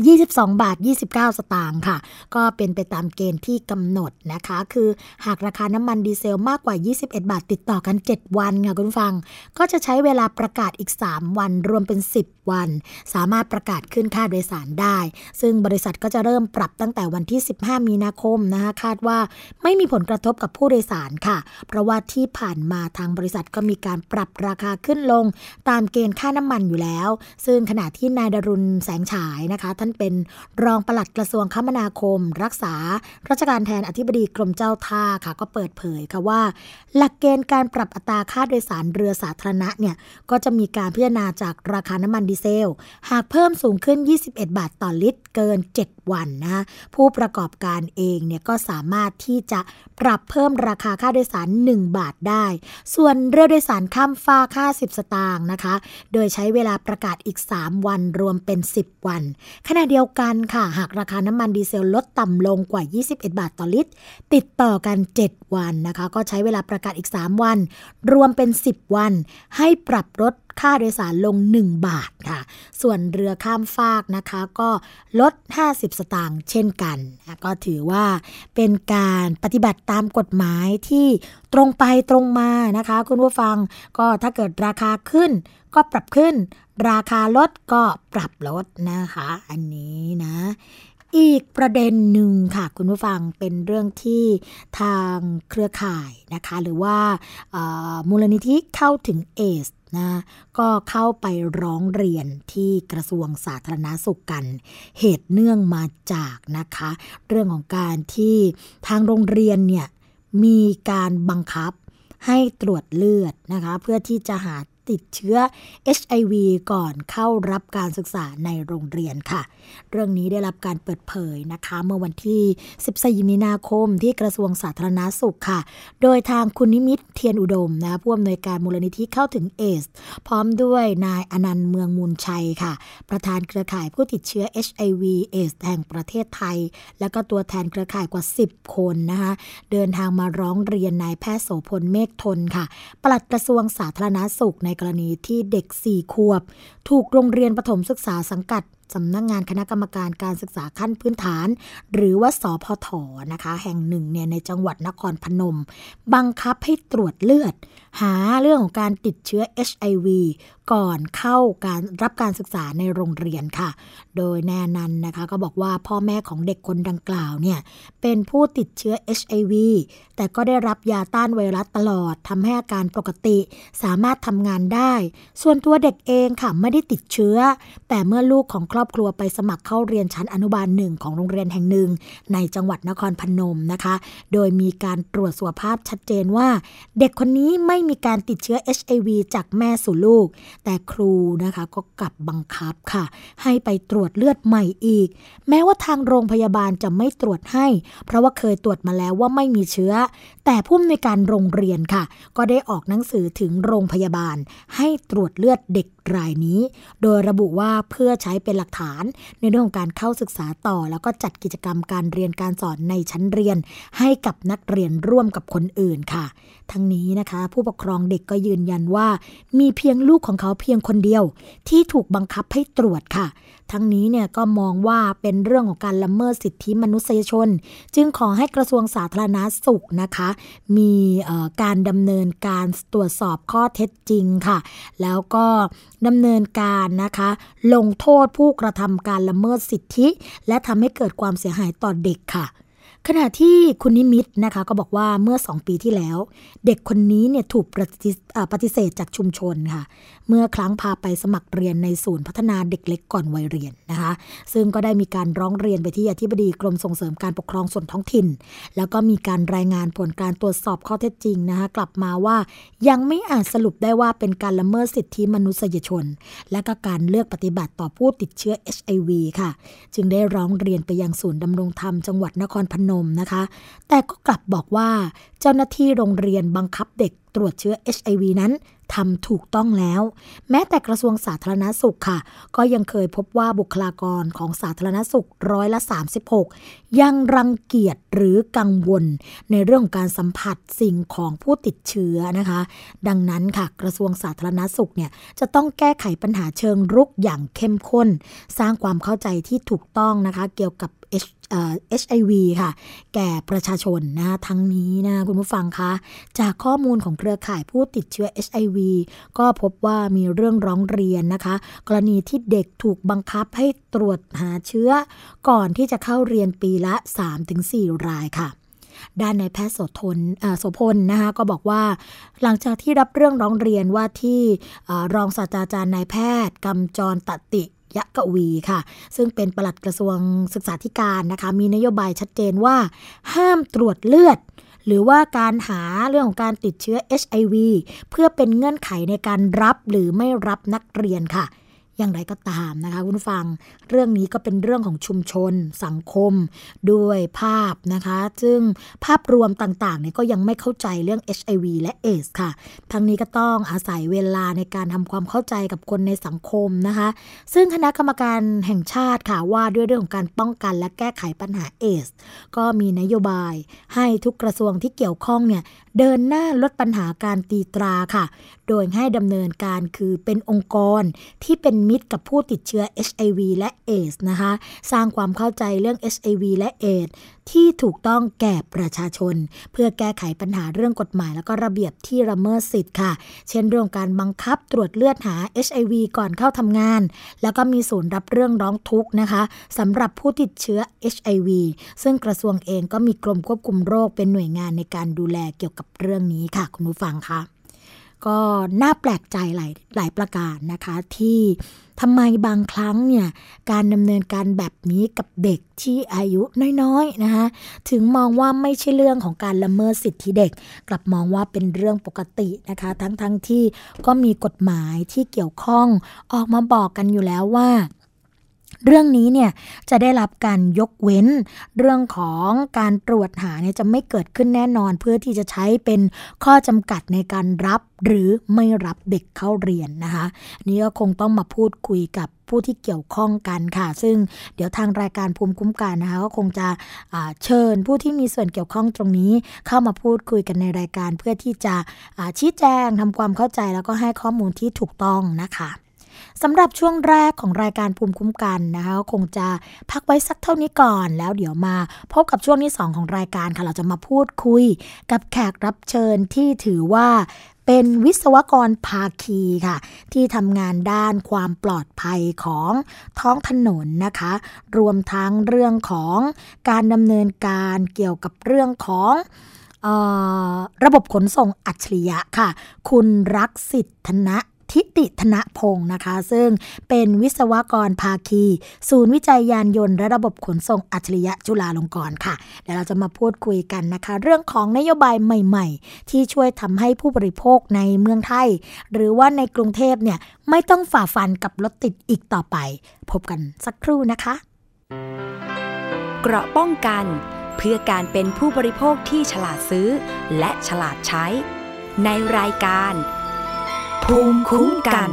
22 บาท 29 สตางค์ค่ะ ก็เป็นไปตามเกณฑ์ที่กำหนดนะคะ คือหากราคาน้ำมันดีเซลมากกว่า 21 บาทติดต่อกัน 7 วันค่ะคุณฟัง ก็จะใช้เวลาประกาศอีก 3 วันรวมเป็น 10 วัน สามารถประกาศขึ้นค่าโดยสารได้ ซึ่งบริษัทก็จะเริ่มปรับตั้งแต่วันที่ 15 มีนาคมนะคะคาดว่าไม่มีผลกระทบกับผู้โดยสารค่ะ เพราะว่าที่ผ่านมาทางบริษัทก็มีการปรับราคาขึ้นลง ตามเกณฑ์ค่าน้ำมันอยู่แล้ว ซึ่งขณะที่นายดรุณแสงฉายนะคะท่านเป็นรองปลัดกระทรวงคมนาคม รักษา ราชการแทนอธิบดีกรมเจ้าท่าค่ะ ก็เปิดเผยค่ะว่า หลักเกณฑ์การปรับอัตราค่าโดยสารเรือสาธารณะเนี่ยก็จะมีการพิจารณาจากราคาน้ำมันดีเซล หากเพิ่มสูงขึ้น 21 บาทต่อลิตร เกิน 7 วันนะผู้ประกอบการเองเนี่ยก็สามารถที่จะปรับเพิ่มราคาค่าโดยสาร 1 บาทได้ ส่วนเรือโดยสารข้ามฟ้าค่า 10 สตางค์นะคะ โดยใช้เวลาประกาศอีก 3 วันรวมเป็น 10 วัน ขณะเดียวกันค่ะ หากราคาน้ำมันดีเซลลดต่ำลงกว่า 21 บาทต่อลิตร ติดต่อกัน 7 วันนะคะ ก็ใช้เวลาประกาศอีก 3 วัน รวมเป็น 10 วัน ให้ปรับลดค่าโดยสารลง 1 บาทค่ะ ส่วนเรือข้ามฟากนะคะ ก็ลด 50 สตางค์เช่นกัน ก็ถือว่าเป็นการปฏิบัติตามกฎหมายที่ตรงไปตรงมานะคะ คุณผู้ฟังก็ถ้าเกิดราคาขึ้นก็ปรับขึ้น ราคาลดก็ปรับลดนะคะ อันนี้นะ อีกประเด็นหนึ่งค่ะ คุณผู้ฟังเป็นเรื่องที่ทางเครือข่ายนะคะ หรือว่ามูลนิธิเข้าถึงเอสนะก็เข้าไปร้องเรียนที่กระทรวงสาธารณาสุขกัน เหตุเนื่องมาจากนะคะ เรื่องของการที่ทางโรงเรียนเนี่ยมีการบังคับให้ตรวจเลือดนะคะ เพื่อที่จะหา ติดเชื้อ HIV ก่อนเข้ารับการศึกษาในโรงเรียนค่ะ เรื่องนี้ได้รับการเปิดเผยนะคะ เมื่อวันที่ 14 มีนาคมที่กระทรวงสาธารณาสุขค่ะ โดยทางคุณนิมิตเทียนอุดมนะผู้อำนวยการมูลนิธิเข้าถึงเอส พร้อมด้วยนายอนันต์เมืองมูลชัยค่ะ ประธานเครือข่ายผู้ติดเชื้อ HIV เอสแห่งประเทศไทย แล้วก็ตัวแทนเครือข่ายกว่า 10 คนนะคะเดินทางมาร้องเรียนนายแพทย์โสพลเมฆทนค่ะปลัดกระทรวงสาธารณาสุขในกรณีที่เด็ก 4 ขวบ ถูกโรงเรียนประถมศึกษาสังกัดสำนักงงานคณะกรรมการการศึกษาขั้นพื้นฐาน หรือว่าสพทนะคะ แห่งหนึ่งเนี่ยในจังหวัดนครพนม บังคับให้ตรวจเลือด หาเรื่องของการติดเชื้อ HIV ก่อนเข้าการรับการศึกษาในโรงเรียนค่ะ โดยแนนันนะคะก็บอกว่าพ่อแม่ของเด็กคนดังกล่าวเนี่ยเป็นผู้ติดเชื้อ HIV แต่ก็ได้รับยาต้านไวรัสตลอดทำให้อาการปกติสามารถทำงานได้ ส่วนตัวเด็กเองค่ะไม่ได้ติดเชื้อ แต่เมื่อลูกของครอบครัวไปสมัครเข้าเรียนชั้นอนุบาลหนึ่งของโรงเรียนแห่งหนึ่ง ในจังหวัดนครพนมนะคะ โดยมีการตรวจสุขภาพชัดเจนว่า เด็กคนนี้ไม่มีการติดเชื้อ HIV จากแม่สู่ลูกแต่ครูนะคะก็กลับบังคับค่ะ ให้ไปตรวจเลือดใหม่อีก แม้ว่าทางโรงพยาบาลจะไม่ตรวจให้ เพราะว่าเคยตรวจมาแล้วว่าไม่มีเชื้อ แต่ผู้อำนวยการโรงเรียนค่ะ ก็ได้ออกหนังสือถึงโรงพยาบาล ให้ตรวจเลือดเด็กรายนี้ โดยระบุว่าเพื่อใช้เป็นหลักฐาน ในเรื่องของการเข้าศึกษาต่อ แล้วก็จัดกิจกรรมการเรียนการสอนในชั้นเรียน ให้กับนักเรียนร่วมกับคนอื่นค่ะ ทั้งนี้นะคะ ผู้ปกครองเด็กก็ยืนยันว่า มีเพียงลูกของเขาเพียงคนเดียว ที่ถูกบังคับให้ตรวจค่ะทั้งนี้เนี่ยก็มองว่าเป็นเรื่องของการละเมิดสิทธิมนุษยชน จึงขอให้กระทรวงสาธารณาสุขนะคะ มีการดำเนินการตรวจสอบข้อเท็จจริงค่ะ แล้วก็ดำเนินการนะคะ ลงโทษผู้กระทำการละเมิดสิทธิ และทำให้เกิดความเสียหายต่อเด็กค่ะ ขณะที่คุณนิมิตนะคะก็บอกว่าเมื่อ 2 ปีที่แล้ว เด็กคนนี้เนี่ยถูกปฏิปฏิเสธจากชุมชนค่ะ เมื่อครั้งพาไปสมัครเรียนในศูนย์พัฒนาเด็กเล็กก่อนวัยเรียนนะคะ ซึ่งก็ได้มีการร้องเรียนไปที่อธิบดีกรมส่งเสริมการปกครองส่วนท้องถิ่น แล้วก็มีการรายงานผลการตรวจสอบข้อเท็จจริงนะคะกลับมาว่ายังไม่อาจสรุปได้ว่าเป็นการละเมิดสิทธิมนุษยชน และก็การเลือกปฏิบัติต่อผู้ติดเชื้อ HIV ค่ะ จึงได้ร้องเรียนไปยังศูนย์ดำรงธรรมจังหวัดนครพนนมนะคะ แต่ก็กลับบอกว่าเจ้าหน้าที่โรงเรียนบังคับเด็กตรวจเชื้อ HIV นั้นทำถูกต้องแล้ว แม้แต่กระทรวงสาธารณสุขค่ะ ก็ยังเคยพบว่าบุคลากรของสาธารณสุขร้อยละ 36 ยังรังเกียจหรือกังวล ในเรื่องการสัมผัสสิ่งของผู้ติดเชื้อนะคะ ดังนั้นค่ะกระทรวงสาธารณสุขเนี่ยจะต้องแก้ไขปัญหาเชิงรุกอย่างเข้มข้น สร้างความเข้าใจที่ถูกต้องนะคะ เกี่ยวกับ HIV ค่ะ แก่ประชาชนนะทั้งนี้นะคุณผู้ฟังคะจากข้อมูลของเครือข่ายผู้ติดเชื้อ HIV ก็พบว่ามีเรื่องร้องเรียนนะคะ กรณีที่เด็กถูกบังคับให้ตรวจหาเชื้อ ก่อนที่จะเข้าเรียนปีละ 3-4 รายค่ะด้านในแพทย์โสทนโสพลนะคะก็บอกว่า หลังจากที่รับเรื่องร้องเรียนว่าที่รองศาสตราจารย์นายแพทย์กำจรตติ ยะกวีค่ะ ซึ่งเป็นปลัดกระทรวงศึกษาธิการนะคะ มีนโยบายชัดเจนว่า ห้ามตรวจเลือด หรือว่าการหาเรื่องของการติดเชื้อ HIV เพื่อเป็นเงื่อนไขในการรับหรือไม่รับนักเรียนค่ะ อย่างไรก็ตามนะคะคุณฟังเรื่องนี้ก็เป็นเรื่องของชุมชน สังคม ด้วยภาพนะคะ ซึ่งภาพรวมต่างๆเนี่ยก็ยังไม่เข้าใจเรื่อง HIV และเอสค่ะ ทั้งนี้ก็ต้องอาศัยเวลาในการทำความเข้าใจกับคนในสังคมนะคะ ซึ่งคณะกรรมการแห่งชาติค่ะว่าด้วยเรื่องของการป้องกันและแก้ไขปัญหาเอสก็มีนโยบายให้ทุกกระทรวงที่เกี่ยวข้องเนี่ยเดินหน้าลดปัญหาการตีตราค่ะ โดยให้ดำเนินการคือเป็นองค์กรที่เป็นมิตรกับผู้ติดเชื้อ HIV และเอสนะคะ สร้างความเข้าใจเรื่อง HIV และเอสที่ถูกต้องแก่ประชาชน เพื่อแก้ไขปัญหาเรื่องกฎหมาย แล้วก็ระเบียบที่ละเมิดสิทธิ์ค่ะ เช่นเรื่องการบังคับตรวจเลือดหา HIV ก่อนเข้าทำงาน แล้วก็มีศูนย์รับเรื่องร้องทุกข์นะคะสำหรับผู้ติดเชื้อ HIV ซึ่งกระทรวงเองก็มีกรมควบคุมโรคเป็นหน่วยงานในการดูแลเกี่ยวกับเรื่องนี้ค่ะ คุณผู้ฟังคะ ก็น่าแปลกใจหลายหลายประการนะคะ ที่ทำไมบางครั้งเนี่ยการดำเนินการแบบนี้กับเด็กที่อายุน้อยๆนะคะถึงมองว่าไม่ใช่เรื่องของการละเมิดสิทธิเด็ก กลับมองว่าเป็นเรื่องปกตินะคะ ทั้งๆทที่ก็มีกฎหมายที่เกี่ยวข้องออกมาบอกกันอยู่แล้วว่า เรื่องนี้เนี่ยจะได้รับการยกเว้น เรื่องของการตรวจหาเนี่ยจะไม่เกิดขึ้นแน่นอนเพื่อที่จะใช้เป็นข้อจำกัดในการรับหรือไม่รับเด็กเข้าเรียนนะคะนี่ก็คงต้องมาพูดคุยกับผู้ที่เกี่ยวข้องกันค่ะ ซึ่งเดี๋ยวทางรายการภูมิคุ้มกันนะคะก็คงจะเชิญผู้ที่มีส่วนเกี่ยวข้องตรงนี้เข้ามาพูดคุยกันในรายการเพื่อที่จะชี้แจงทำความเข้าใจแล้วก็ให้ข้อมูลที่ถูกต้องนะคะ สำหรับช่วงแรกของรายการภูมิคุ้มกันนะคะคงจะพักไว้สักเท่านี้ก่อน แล้วเดี๋ยวมาพบกับช่วงที่ 2 ของรายการค่ะเราจะมาพูดคุย กับแขกรับเชิญที่ถือว่าเป็นวิศวกรภาคีค่ะ ที่ทำงานด้านความปลอดภัยของท้องถนนนะคะ รวมทั้งเรื่องของการดำเนินการเกี่ยวกับเรื่องของระบบขนส่งอัจฉริยะค่ะ คุณรักสิทธนะ ทิติธนพงศ์นะคะ ซึ่งเป็นวิศวกรภาคี ศูนย์วิจัยยานยนต์และระบบขนส่งอัจฉริยะจุฬาลงกรณ์ค่ะเดี๋ยวเราจะมาพูดคุยกันนะคะ เรื่องของนโยบายใหม่ ๆ ที่ช่วยทำให้ผู้บริโภคในเมืองไทย หรือว่าในกรุงเทพเนี่ยไม่ต้องฝ่าฟันกับรถติดอีกต่อไป พบกันสักครู่นะคะ เกราะป้องกันเพื่อการเป็นผู้บริโภคที่ฉลาดซื้อ และฉลาดใช้ ในรายการ ภูมิคุ้มกัน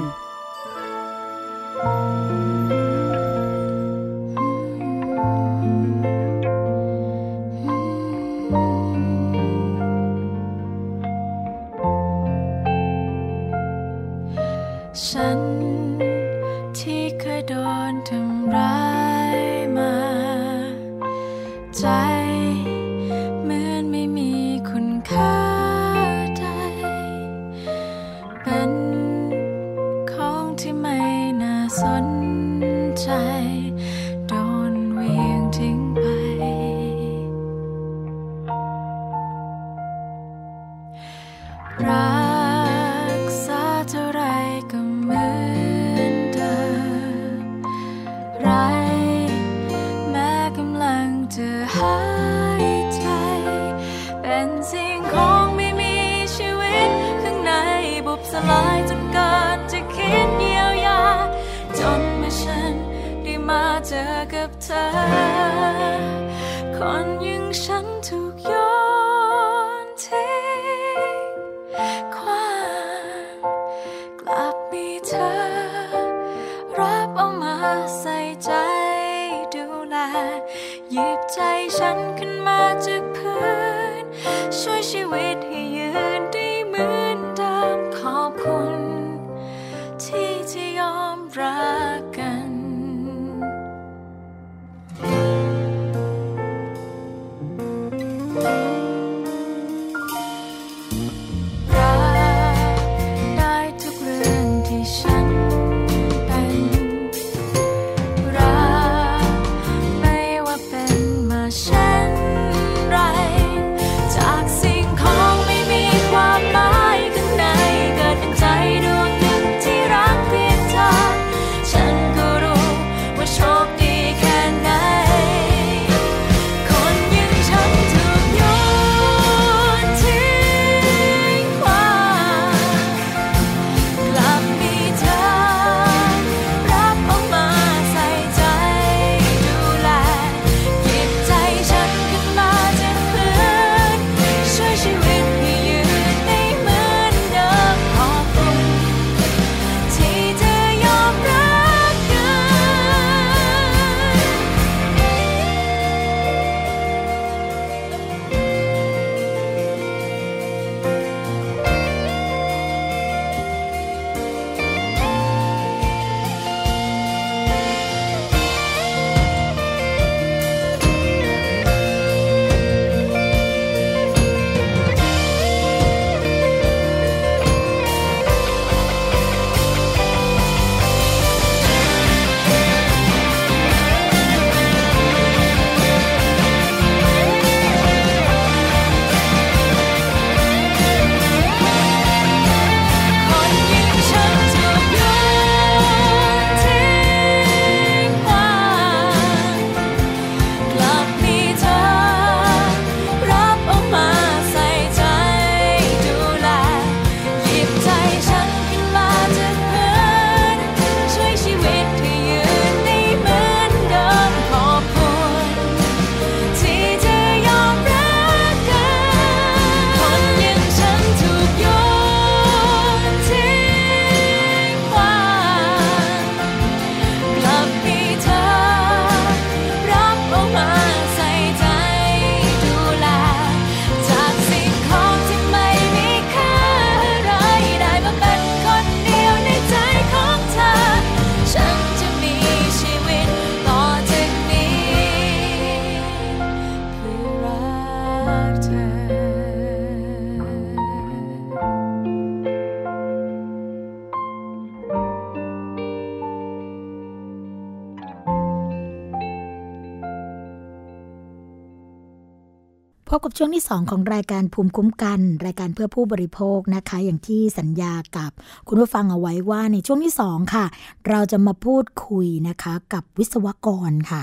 บกับช่วงที่ 2 ของรายการภูมิคุ้มกัน รายการเพื่อผู้บริโภคนะคะ อย่างที่สัญญากับคุณผู้ฟังเอาไว้ว่าในช่วงที่ 2 ค่ะ เราจะมาพูดคุยนะคะกับวิศวกรค่ะ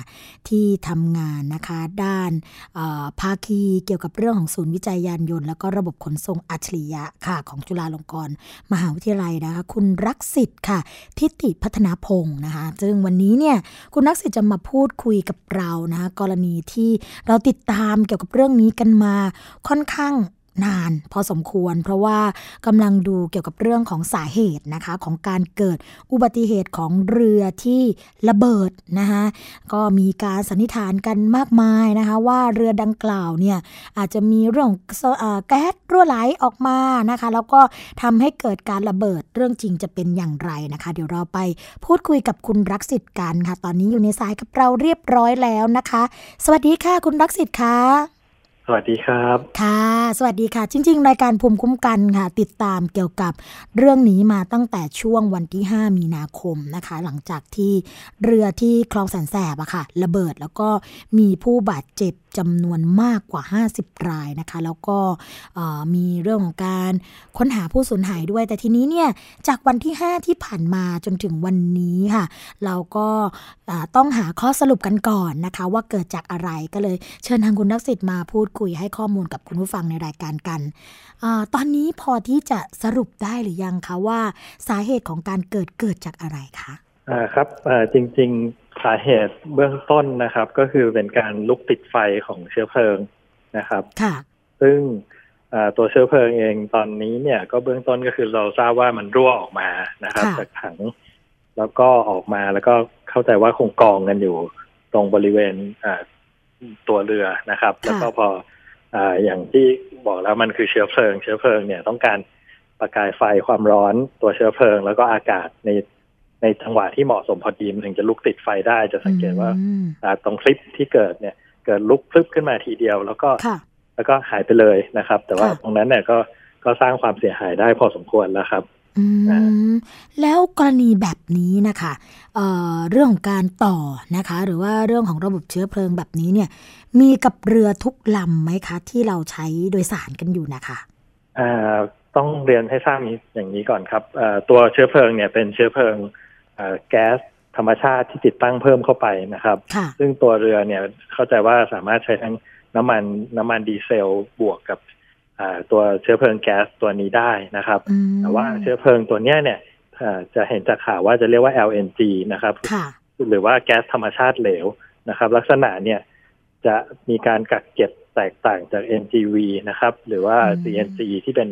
ที่ทำงานนะคะ ด้านภาคีเกี่ยวกับเรื่องของศูนย์วิจัยยานยนต์ แล้วก็ระบบขนส่งอัจฉริยะค่ะของจุฬาลงกรณ์มหาวิทยาลัยนะคะ คุณรักสิทธิ์ค่ะ ทิติพัฒนาพงศ์นะคะซึ่งวันนี้เนี่ยคุณรักสิทธิ์จะมาพูดคุยกับเรานะคะกรณีที่เราติดตามเกี่ยวกับเรื่องนี้กันมาค่อนข้างนานพอสมควร เพราะว่ากำลังดูเกี่ยวกับเรื่องของสาเหตุนะคะของการเกิดอุบัติเหตุของเรือที่ระเบิดนะคะก็มีการสันนิษฐานกันมากมายนะคะว่าเรือดังกล่าวเนี่ยอาจจะมีเรื่องอแก๊สรั่วไหลออกมานะคะแล้วก็ทำให้เกิดการระเบิดเรื่องจริงจะเป็นอย่างไรนะคะ เดี๋ยวเราไปพูดคุยกับคุณรักสิทธิ์กันค่ะ ตอนนี้อยู่ในสายกับเราเรียบร้อยแล้วนะคะ สวัสดีค่ะคุณรักสิทธิ์ค่ะ สวัสดีครับ ค่ะ สวัสดีค่ะ จริง ๆ รายการภูมิคุ้มกันค่ะ ติดตามเกี่ยวกับเรื่องนี้มาตั้งแต่ช่วงวันที่ 5 มีนาคมนะคะ หลังจากที่เรือที่คลองแสนแสบอะค่ะ ระเบิดแล้วก็มีผู้บาดเจ็บ จำนวนมากกว่า 50 รายนะคะ แล้วก็มีเรื่องของการค้นหาผู้สูญหายด้วย แต่ทีนี้เนี่ยจากวันที่ 5 ที่ผ่านมาจนถึงวันนี้ค่ะ เราก็ต้องหาข้อสรุปกันก่อนนะคะ ว่าเกิดจากอะไรก็เลยเชิญทางคุณนักสิทธิ์มาพูดคุยให้ข้อมูลกับคุณผู้ฟังในรายการกันอตอนนี้พอที่จะสรุปได้หรือยังคะว่าสาเหตุของการเกิดเกิดจากอะไรคะอ่าครับอ่าจริง ๆ สาเหตุเบื้องต้นนะครับ ก็คือเป็นการลุกติดไฟของเชื้อเพลิงนะครับค่ะซึ่งเอ่อตัวเชื้อเพลิงเองตอนนี้เนี่ยก็เบื้องต้นก็คือเราทราบว่ามันรั่วออกมานะครับค่ะจากถัง แล้วก็ออกมาแล้วก็เข้าใจว่าคงกองกันอยู่ตรงบริเวณอ่าตัวเรือนะครับ แล้วก็พออ่าอย่างที่บอกแล้วมันคือเชื้อเพลิง เชื้อเพลิงเนี่ยต้องการประกายไฟความร้อนตัวเชื้อเพลิง แล้วก็อากาศใน ในจังหวะที่เหมาะสมพอดีมันถึงจะลุกติดไฟได้จะสังเกตว่าอืมอ่าตรงคลิปที่เกิดเนี่ยเกิดลุกพลึบขึ้นมาทีเดียวแล้วก็ค่ะแล้วก็หายไปเลยนะครับ แต่ว่าค่ะตรงนั้นเนี่ยก็ก็สร้างความเสียหายได้พอสมควรแล้วครับอือ่ามแล้วกรณีแบบนี้นะคะเอ่อเรื่องของการต่อนะคะ หรือว่าเรื่องของระบบเชื้อเพลิงแบบนี้เนี่ย มีกับเรือทุกลำไหมคะ ที่เราใช้โดยสารกันอยู่นะคะอ่าต้องเรียนให้ทราบนี้อย่างนี้ก่อนครับอ่าตัวเชื้อเพลิงเนี่ยเป็นเชื้อเพลิงอ่า แก๊สธรรมชาติที่ติดตั้งเพิ่มเข้าไปนะครับค่ะซึ่งตัวเรือเนี่ยเข้าใจว่าสามารถใช้ทั้งน้ำมันน้ำมันดีเซลบวกกับอ่าตัวเชื้อเพลิงแก๊สตัวนี้ได้นะครับอืมแต่ว่าเชื้อเพลิงตัวเนี้ยเนี่ยอ่าจะเห็นจากข่าวว่าจะเรียกว่า LNG นะครับค่ะหรือว่าแก๊สธรรมชาติเหลวนะครับ ลักษณะเนี่ยจะมีการกักเก็บแตกต่างจาก NGV นะครับ หรือว่าอืม CNG ที่เป็น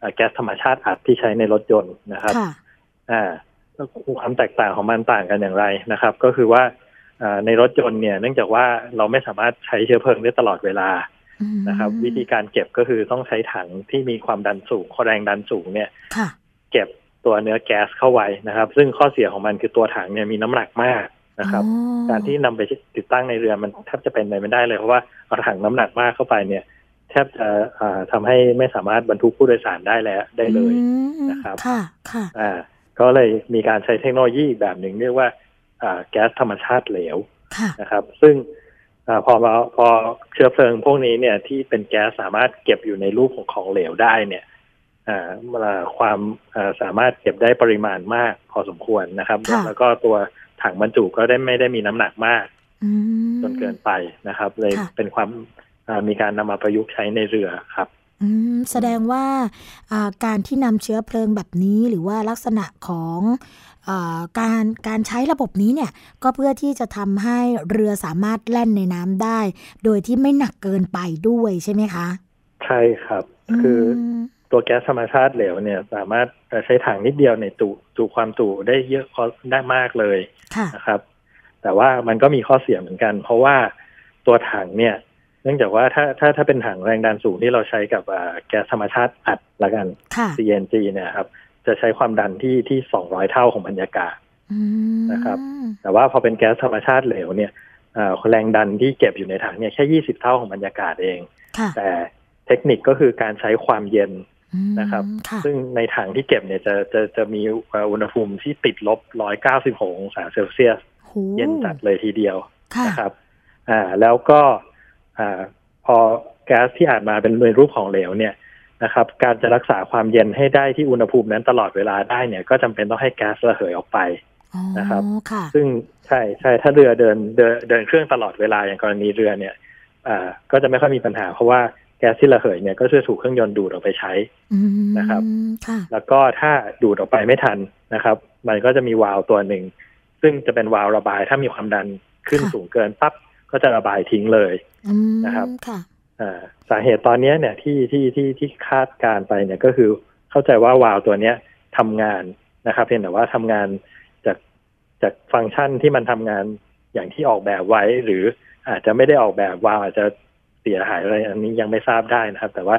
อ่าแก๊สธรรมชาติอัดที่ใช้ในรถยนต์นะครับค่ะอ่าแล้ว ความแตกต่างของมันต่างกันอย่างไรนะครับ ก็คือว่าอ่าในรถยนต์เนี่ยเนื่องจากว่าเราไม่สามารถใช้เชื้อเพลิงได้ตลอดเวลาอืมนะครับ วิธีการเก็บก็คือต้องใช้ถังที่มีความดันสูงแรงดันสูงเนี่ยค่ะเก็บตัวเนื้อแก๊สเข้าไว้นะครับ ซึ่งข้อเสียของมันคือตัวถังเนี่ยมีน้ำหนักมากนะครับอ๋อการที่นำไปติดตั้งในเรือมันแทบจะเป็นไปไม่ได้เลยเพราะว่าเอาถังน้ำหนักมากเข้าไปเนี่ย แทบจะอ่าทำให้ไม่สามารถบรรทุกผู้โดยสารได้แล้วได้เลยอืมนะครับค่ะค่ะอ่า ก็เลยมีการใช้เทคโนโลยีอีกแบบหนึ่งเรียกว่าอ่าแก๊สธรรมชาติเหลวค่ะนะครับ ซึ่งอาพอมาพอเชื้อเพลิงพวกนี้เนี่ยที่เป็นแก๊สสามารถเก็บอยู่ในรูปของของเหลวได้เนี่ยอ่าอ่าความอ่าสามารถเก็บได้ปริมาณมากพอสมควรนะครับค่ะแล้วก็ตัวถังบรรจุก็ได้ไม่ได้มีน้ำหนักมากอืมจนเกินไปนะครับ เลยค่ะเป็นความอ่ามีการนำมาประยุกต์ใช้ในเรือครับอืม แสดงว่าอ่าการที่นำเชื้อเพลิงแบบนี้หรือว่าลักษณะของอาการการใช้ระบบนี้เนี่ยก็เพื่อที่จะทำให้เรือสามารถแล่นในน้ำได้ โดยที่ไม่หนักเกินไปด้วยใช่ไหมคะ ใช่ครับ คืออมตัวแก๊สธรรมชาติเหลวเนี่ยสามารถเอ่อใช้ถังนิดเดียวในจุจุความจุได้เยอะพอได้มากเลยค่ะนะครับ แต่ว่ามันก็มีข้อเสียเหมือนกัน เพราะว่าตัวถังเนี่ย เนื่องจากว่าถ้าถ้าถ้าเป็นถังแรงดันสูงที่เราใช้กับอ่าแก๊สธรรมชาติอัดละกันค่ะ CNG เนี่ยครับ จะใช้ความดันที่ที่200เท่าของบรรยากาศอืมนะครับ แต่ว่าพอเป็นแก๊สธรรมชาติเหลวเนี่ยอ่าแรงดันที่เก็บอยู่ในถังเนี่ยแค่20เท่าของบรรยากาศเองค่ะแต่เทคนิคก็คือการใช้ความเย็นอืมนะครับค่ะซึ่งในถังที่เก็บเนี่ยจะจะจะมีอุณหภูมิที่ติดลบ196องศาเซลเซียสโหเย็นจัดเลยทีเดียวค่ะนะครับ อ่าแล้วก็ อ่าพอแก๊สที่อาจมาเป็นในรูปของเหลวเนี่ยนะครับ การจะรักษาความเย็นให้ได้ที่อุณหภูมินั้นตลอดเวลาได้เนี่ย ก็จำเป็นต้องให้แก๊สระเหยออกไปอ๋อนะครับค่ะซึ่งใช่ใช่ถ้าเรือเดินเดินเดินเครื่องตลอดเวลาอย่างกรณีเรือเนี่ยอ่าก็จะไม่ค่อยมีปัญหา เพราะว่าแก๊สที่ระเหยเนี่ยก็จะถูกเครื่องยนต์ดูดออกไปใช้อืมนะครับค่ะแล้วก็ถ้าดูดออกไปไม่ทันนะครับ มันก็จะมีวาล์วตัวหนึ่งซึ่งจะเป็นวาล์วระบาย ถ้ามีความดันขึ้นค่ะสูงเกินปั๊บ ก็จะระบายทิ้งเลยอืมนะครับค่ะอ่าสาเหตุตอนเนี้ยเนี่ยที่ที่ที่ที่คาดการณ์ไปเนี่ยก็คือเข้าใจว่าวาล์วตัวเนี้ยทำงานนะครับ เพียงแต่ว่าทำงานจากจากฟังก์ชันที่มันทำงานอย่างที่ออกแบบไว้ หรืออาจจะไม่ได้ออกแบบวาล์วอาจจะเสียหายอะไรอันนี้ยังไม่ทราบได้นะครับ แต่ว่า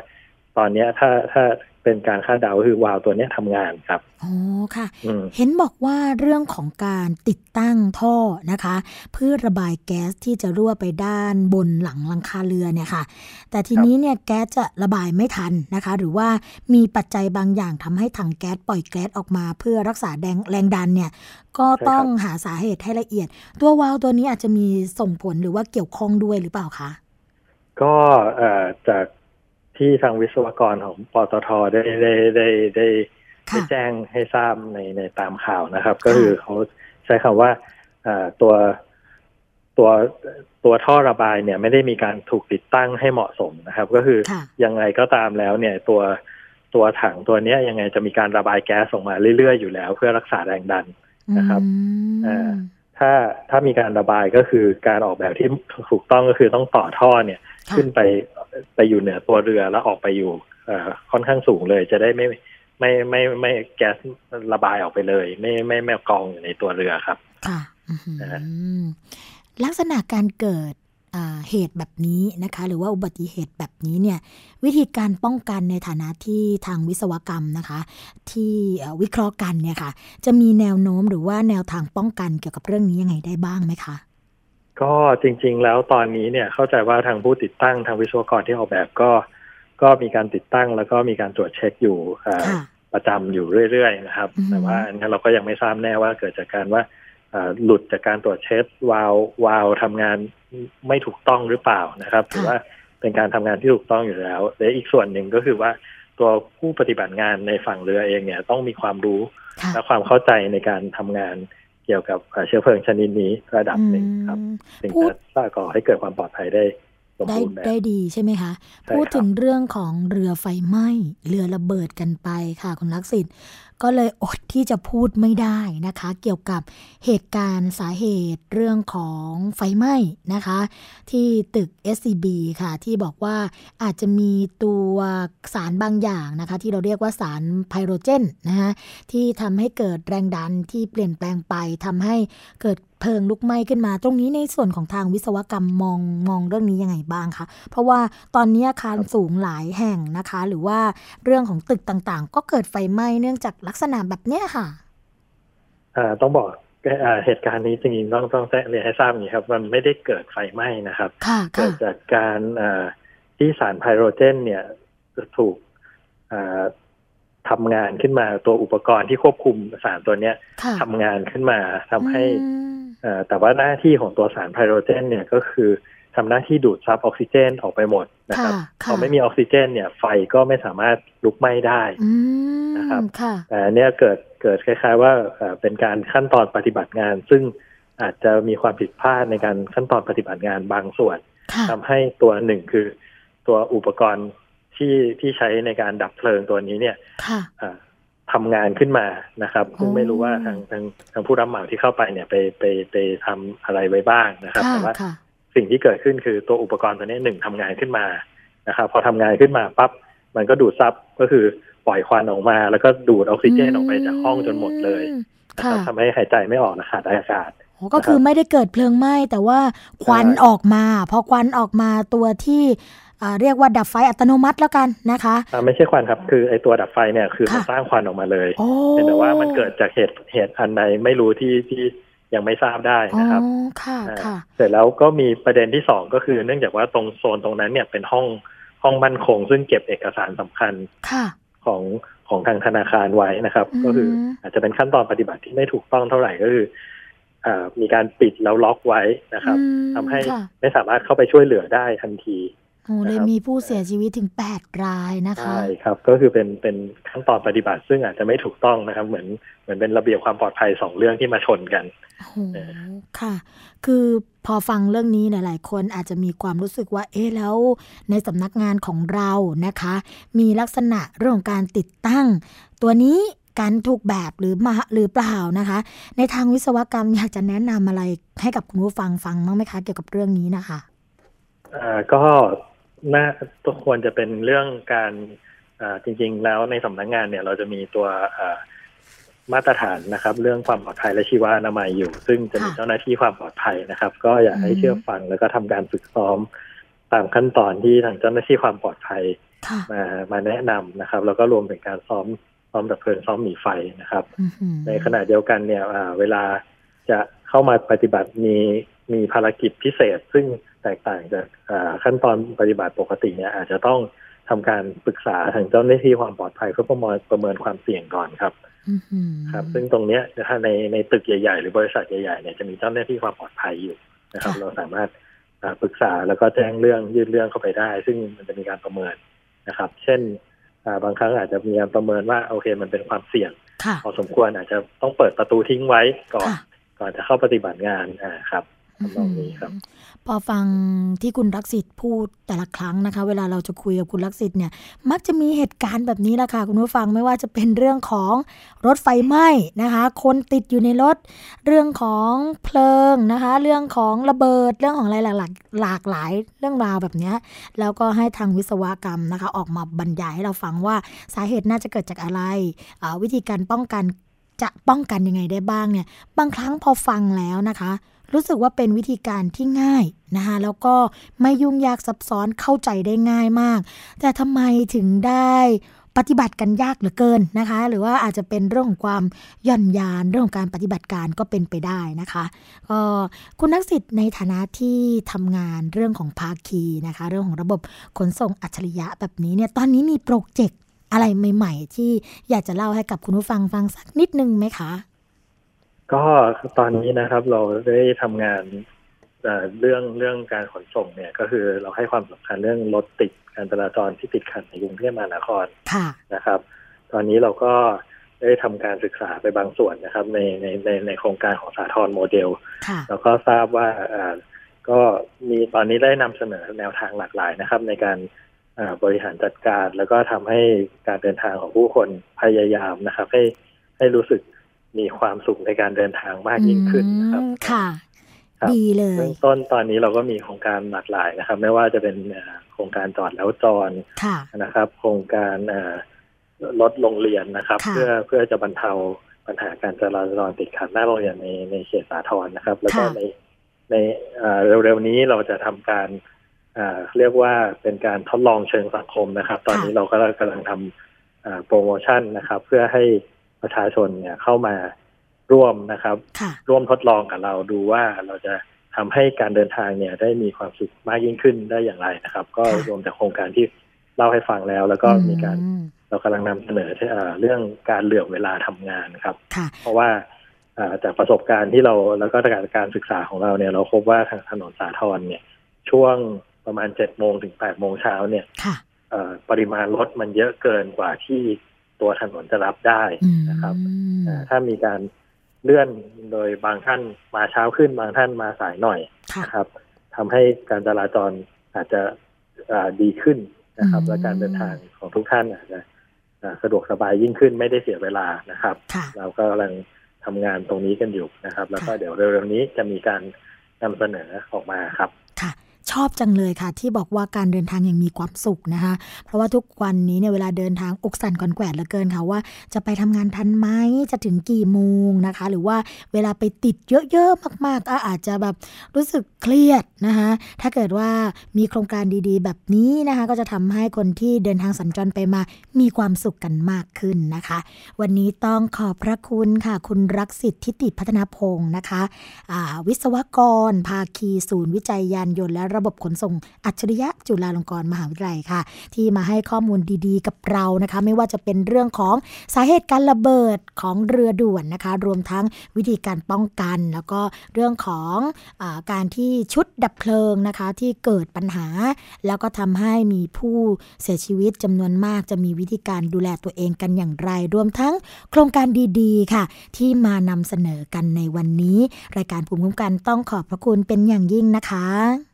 ตอนเนี้ยถ้าถ้า เป็นการคาดเดาก็คือวาล์วตัวเนี้ยทำงานครับอ๋อค่ะอืมเห็นบอกว่าเรื่องของการติดตั้งท่อนะคะ เพื่อระบายแก๊สที่จะรั่วไปด้านบนหลังหลังคาเรือเนี่ยค่ะ แต่ทีนี้เนี่ยแก๊สจะระบายไม่ทันนะคะ หรือว่ามีปัจจัยบางอย่างทำให้ถังแก๊สปล่อยแก๊สออกมา เพื่อรักษาแรงแรงดันเนี่ยก็ต้องหาสาเหตุให้ละเอียด ตัววาล์วตัวนี้อาจจะมีส่งผลหรือว่าเกี่ยวข้องด้วยหรือเปล่าคะก็เอ่อจาก ที่ทางวิศวกรของปตทได้ได้ได้ได้ได้ค่ะแจ้งให้ทราบในในตามข่าวนะครับ ก็คือเขาใช้คำว่าเอ่อตัวตัวตัวท่อระบายเนี่ยไม่ได้มีการถูกติดตั้งให้เหมาะสมนะครับ ก็คือค่ะยังไงก็ตามแล้วเนี่ยตัวตัวถังตัวเนี้ยยังไงจะมีการระบายแก๊สออกมาเรื่อยๆอยู่แล้ว เพื่อรักษาแรงดันนะครับอืมอ่าถ้าถ้ามีการระบายก็คือการออกแบบที่ถูกต้องก็คือต้องต่อท่อเนี่ยค่ะ ขึ้นไปไปอยู่เหนือตัวเรือแล้วออกไปอยู่เอ่อค่อนข้างสูงเลย จะได้ไม่ไม่ไม่ไม่ไม่แก๊สระบายออกไปเลย ไม่ไม่ไม่กองอยู่ในตัวเรือครับ ค่ะอื้อหือนะฮะลักษณะการเกิดอ่าเหตุแบบนี้นะคะ หรือว่าอุบัติเหตุแบบนี้เนี่ย วิธีการป้องกันในฐานะที่ทางวิศวกรรมนะคะ ที่เอ่อวิเคราะห์กันเนี่ยค่ะ จะมีแนวโน้มหรือว่าแนวทางป้องกันเกี่ยวกับเรื่องนี้ยังไงได้บ้างไหมคะ ก็จริง ๆ แล้วตอนนี้เนี่ยเข้าใจว่าทางผู้ติดตั้งทางวิศวกรที่ออกแบบก็ ก็มีการติดตั้งแล้วก็มีการตรวจเช็คอยู่อ่าค่ะประจำอยู่เรื่อยๆนะครับอือฮึแต่ว่าอันนี้เราก็ยังไม่ทราบแน่ว่าเกิดจากการว่าอ่าหลุดจากการตรวจเช็ควาล์ววาล์วทำงานไม่ถูกต้องหรือเปล่านะครับหรือว่าเป็นการทำงานที่ถูกต้องอยู่แล้วและอีกส่วนหนึ่งก็คือว่าตัวผู้ปฏิบัติงานในฝั่งเรือเองเนี่ยต้องมีความรู้ค่ะและความเข้าใจในการทำงาน เกี่ยวกับเอ่อเชื้อเพลิงชนิดนี้ระดับหนึ่งครับอืมถึงพูจะดสร้างก่อให้เกิดความปลอดภัยได้สมได้บูรณ์แบบได้ดีใช่ไหมคะใช่พูดครับถึงเรื่องของเรือไฟไหม้ เรือระเบิดกันไปค่ะคุณลักษิต ก็เลยอดที่จะพูดไม่ได้นะคะ เกี่ยวกับเหตุการณ์สาเหตุเรื่องของไฟไหม้นะคะ ที่ตึก SCB ค่ะ ที่บอกว่าอาจจะมีตัวสารบางอย่างนะคะ ที่เราเรียกว่าสารไพโรเจนนะคะที่ทำให้เกิดแรงดันที่เปลี่ยนแปลงไปทำให้เกิดเพลิงลุกไหม้ขึ้นมาตรงนี้ในส่วนของทางวิศวกรรมมองมองเรื่องนี้ยังไงบ้างคะเพราะว่าตอนนี้อาคารสูงหลายแห่งนะคะ หรือว่าเรื่องของตึกต่างๆ ก็เกิดไฟไหม้เนื่องจากลักษณะแบบเนี้ยค่ะอ่าต้องบอกอ่าเหตุการณ์นี้จริงๆต้องต้องแจ้งเรียนให้ทราบอย่างนี้ครับ มันไม่ได้เกิดไฟไหม้นะครับค่ะเกิค่ะดจากการอ่าที่สารไพโรเจน เนี่ยถูกอ่าทำงานขึ้นมาตัวอุปกรณ์ที่ควบคุมสารตัวเนี้ยค่ะทำงานขึ้นมาทำให้อืมเอ่อแต่ว่าหน้าที่ของตัวสารไพโรเจน เนี่ยก็คือ ทำหน้าที่ดูดซับออกซิเจนออกไปหมดนะครับค่ะพค่ะอไม่มีออกซิเจน เนี่ย ไฟก็ไม่สามารถลุกไหม้ได้อืมนะครับค่ะแต่อันเนี่ยเกิดเกิดคล้าย ๆ ว่าเอ่อเป็นการขั้นตอนปฏิบัติงาน ซึ่งอาจจะมีความผิดพลาดในการขั้นตอนปฏิบัติงานบางส่วนค่ะทำให้ตัวหนึ่งคือ ตัวอุปกรณ์ที่ที่ใช้ในการดับเพลิงตัวนี้เนี่ยค่ะอ่าทำงานขึ้นมานะครับซึ่งไม่รู้ว่าอ๋อทางทางทางผู้รับเหมาที่เข้าไปเนี่ยไปไปไปทำอะไรไว้บ้างนะครับค่ะแต่ว่าค่ะ สิ่งที่เกิดขึ้นคือตัวอุปกรณ์ตัวนี้หนึ่งทำงานขึ้นมานะครับพอทำงานขึ้นมาปั๊บมันก็ดูดซับก็คือปล่อยควันออกมา แล้วก็ดูดออกซิเจนออกไปจากห้องจนหมดเลยนะค่ะครับทำให้หายใจไม่ออกและขาดอากาศโอ้ก็คือไม่ได้เกิดเพลิงไหม้แต่ว่าควันใช่ออกมา พอควันออกมาตัวที่อ่าเรียกว่าดับไฟอัตโนมัติแล้วกันนะคะอ่าไม่ใช่ควันครับ คือไอตัวดับไฟเนี่ยคือมันค่ะสร้างควันออกมาเลยโอ้แต่ว่ามันเกิดจากเหตุเหตุอันใดไม่รู้ที่ที่ ยังไม่ทราบได้อ๋อนะครับค่ะอ่าค่ะเสร็จแล้วก็มีประเด็นที่สองก็คือ เนื่องจากว่าตรงโซนตรงนั้นเนี่ยเป็นห้องห้องมั่นคง ซึ่งเก็บเอกสารสำคัญค่ะของของทางธนาคารไว้นะครับอืมก็คืออาจจะเป็นขั้นตอนปฏิบัติที่ไม่ถูกต้องเท่าไหร่ก็คืออ่ามีการปิดแล้วล็อกไว้นะครับอืมทำให้ค่ะไม่สามารถเข้าไปช่วยเหลือได้ทันทีโอ้เลยนะครับมีผู้เสียชีวิตถึงแปดรายนะคะใช่ครับ ก็คือเป็นเป็นขั้นตอนปฏิบัติซึ่งอาจจะไม่ถูกต้องนะครับ เหมือนเห มือนเป็นระเบียบความปลอดภัยสองเรื่องที่มาชนกันโอ้โหค่ะ คือพอฟังเรื่องนี้หลาย ๆ คนอาจจะมีความรู้สึกว่า เอ๊ะแล้ว ในสำนักงานของเรานะคะ มีลักษณะเรื่องของการติดตั้ง ตัวนี้การถูกแบบหรือมาหรือเปล่านะคะ ในทางวิศวกรรมอยากจะแนะนำอะไรให้กับคุณผู้ฟังฟังบ้างไหมคะ เกี่ยวกับเรื่องนี้นะคะอ่าก็น่าตัวควรจะเป็นเรื่องการอ่าจริง ๆ แล้วในสำนักงานเนี่ย เราจะมีตัวอ่า มาตรฐานนะครับ เรื่องความปลอดภัยและชีวอนามัยอยู่ ซึ่งจะมีค่ะเจ้าหน้าที่ความปลอดภัยนะครับ ก็อยากให้อืมเชื่อฟังแล้วก็ทำการฝึกซ้อมตามขั้นตอนที่ทางเจ้าหน้าที่ความปลอดภัยค่ะมามาแนะนำนะครับ แล้วก็รวมถึงการซ้อมซ้อมดับเพลิงซ้อมหนีไฟนะครับอื้อหือในขณะเดียวกันเนี่ยอ่าเวลาจะเข้ามาปฏิบัติมีมีภารกิจพิเศษ ซึ่งแตกต่างจากอ่าขั้นตอนปฏิบัติปกติเนี่ยอาจจะต้องทำการปรึกษาทางเจ้าหน้าที่ความปลอดภัยเพื่อประเมินประเมินความเสี่ยงก่อนครับอื้อหือ ครับ ซึ่งตรงเนี้ยถ้าในในตึกใหญ่ ๆ หรือบริษัทใหญ่ๆเนี่ยจะมีเจ้าหน้าที่ความปลอดภัยอยู่นะครับ เราสามารถอ่าปรึกษาแล้วก็แจ้งเรื่องยื่นเรื่องเข้าไปได้ ซึ่งมันจะมีการประเมินนะครับ เช่นอ่าบางครั้งอาจจะมีการประเมินว่าโอเคมันเป็นความเสี่ยงค่ะพอสมควรอาจจะต้องเปิดประตูทิ้งไว้ก่อนค่ะก่อนจะเข้าปฏิบัติงานอ่าครับ ทำนองนี้ครับ พอฟังที่คุณรักสิทธิ์พูดแต่ละครั้งนะคะ เวลาเราจะคุยกับคุณรักสิทธิ์เนี่ย มักจะมีเหตุการณ์แบบนี้แหละค่ะคุณผู้ฟังไม่ว่าจะเป็นเรื่องของรถไฟไหม้นะคะ คนติดอยู่ในรถ เรื่องของเพลิงนะคะ เรื่องของระเบิดเรื่องของอะไรหลากหลากหลายเรื่องราวแบบนี้แล้วก็ให้ทางวิศวกรรมนะคะ ออกมาบรรยายให้เราฟังว่าสาเหตุน่าจะเกิดจากอะไรวิธีการป้องกันจะป้องกันยังไงได้บ้างเนี่ย บางครั้งพอฟังแล้วนะคะ รู้สึกว่าเป็นวิธีการที่ง่ายนะคะแล้วก็ไม่ยุ่งยากซับซ้อนเข้าใจได้ง่ายมาก แต่ทำไมถึงได้ปฏิบัติกันยากเหลือเกินนะคะ หรือว่าอาจจะเป็นเรื่องของความย่อนยานเรื่องของการปฏิบัติการก็เป็นไปได้นะคะก็คุณนักสิทธิ์ในฐานะที่ทำงานเรื่องของภาคีนะคะ เรื่องของระบบขนส่งอัจฉริยะแบบนี้เนี่ยตอนนี้มีโปรเจกต์อะไรใหม่ ๆ ที่อยากจะเล่าให้กับคุณผู้ฟังฟังสักนิดนึงไหมคะ ก็ตอนนี้นะครับเราได้ทำงานเอ่อเรื่องเรื่องการขนส่งเนี่ยก็คือเราให้ความสำคัญเรื่องรถติดการจราจรที่ติดขัดในกรุงเทพมหานครค่ะนะครับ ตอนนี้เราก็ได้ทำการศึกษาไปบางส่วนนะครับ ในในในในโครงการของสาทรโมเดลค่ะแล้วก็ทราบว่าอ่าก็มีตอนนี้ได้นำเสนอแนวทางหลากหลายนะครับ ในการอ่าบริหารจัดการ แล้วก็ทำให้การเดินทางของผู้คนพยายามนะครับ ให้ให้รู้สึก มีความสุขในการเดินทางมากยิ่งขึ้นนะครับอืมค่ะครับดีเลยเบื้องต้นตอนนี้เราก็มีโครงการหลากหลายนะครับ ไม่ว่าจะเป็นอ่าโครงการจอดแล้วจรค่ะนะครับ โครงการอ่าลดโรงเรียนนะครับค่ะเพื่อเพื่อจะบรรเทาปัญหาการจราจรติดขัดหน้าโรงเรียนในในเขตสาทรนะครับ แล้วก็ค่ะในในอ่าเร็วๆนี้เราจะทำการอ่าเรียกว่าเป็นการทดลองเชิงสังคมนะครับ ตอนนี้เราก็กำลังทำอ่าโปรโมชั่นนะครับ เพื่อให้ ประชาชนเนี่ยเข้ามาร่วมนะครับค่ะร่วมทดลองกับเราดูว่าเราจะทำให้การเดินทางเนี่ยได้มีความสุขมากยิ่งขึ้นได้อย่างไรนะครับ ก็ค่ะรวมจากโครงการที่เล่าให้ฟังแล้ว แล้วก็มีการอืมเรากำลังนำเสนอที่เอ่อเรื่องการเหลื่อมเวลาทำงานครับค่ะเพราะว่าเอ่อจากประสบการณ์ที่เราแล้วก็จากการศึกษาของเราเนี่ยเราพบว่าทางถนนสาทรเนี่ย ช่วงประมาณเจ็ดโมงถึงแปดโมงเช้าเนี่ยค่ะเอ่อปริมาณรถมันเยอะเกินกว่าที่ ตัวถนนจะรับได้อืมนะครับอ่าถ้ามีการเลื่อนโดยบางท่านมาเช้าขึ้นบางท่านมาสายหน่อยค่ะนะครับทำให้การจราจรอาจจะอ่าดีขึ้นนะครับอืมและการเดินทางของทุกท่านอาจจะอ่าสะดวกสบายยิ่งขึ้นไม่ได้เสียเวลานะครับค่ะเราก็กำลังทำงานตรงนี้กันอยู่นะครับ แล้วก็ค่ะเดี๋ยวเร็วๆนี้จะมีการนำเสนอออกมาครับค่ะ ชอบจังเลยค่ะ ที่บอกว่าการเดินทางยังมีความสุขนะคะ เพราะว่าทุกวันนี้เนี่ยเวลาเดินทางอกสั่นก่อนแกวดเหลือเกินค่ะว่าจะไปทำงานทันไหมจะถึงกี่โมงนะคะ หรือว่าเวลาไปติดเยอะๆมากๆก็อาจจะแบบรู้สึกเครียดนะคะถ้าเกิดว่ามีโครงการดีๆ แบบนี้นะคะ ก็จะทำให้คนที่เดินทางสัญจรไปมามีความสุขกันมากขึ้นนะคะ วันนี้ต้องขอบพระคุณค่ะ คุณรักสิทธิ์ทิติพัฒนาพงศ์นะคะวิศวกร ภาคีศูนย์วิจัยยานยนต์และระบบขนส่งอัจฉริยะจุฬาลงกรณ์มหาวิทยาลัยค่ะ ที่มาให้ข้อมูลดีๆ กับเรานะคะ ไม่ว่าจะเป็นเรื่องของสาเหตุการระเบิดของเรือด่วนนะคะ รวมทั้งวิธีการป้องกัน แล้วก็เรื่องของอการที่ชุดดับเพลิงนะคะ ที่เกิดปัญหา แล้วก็ทำให้มีผู้เสียชีวิตจำนวนมาก จะมีวิธีการดูแลตัวเองกันอย่างไร รวมทั้งโครงการดีๆค่ะ ที่มานำเสนอกันในวันนี้ รายการภูมิคุ้มกันต้องขอบพระคุณเป็นอย่างยิ่งนะคะ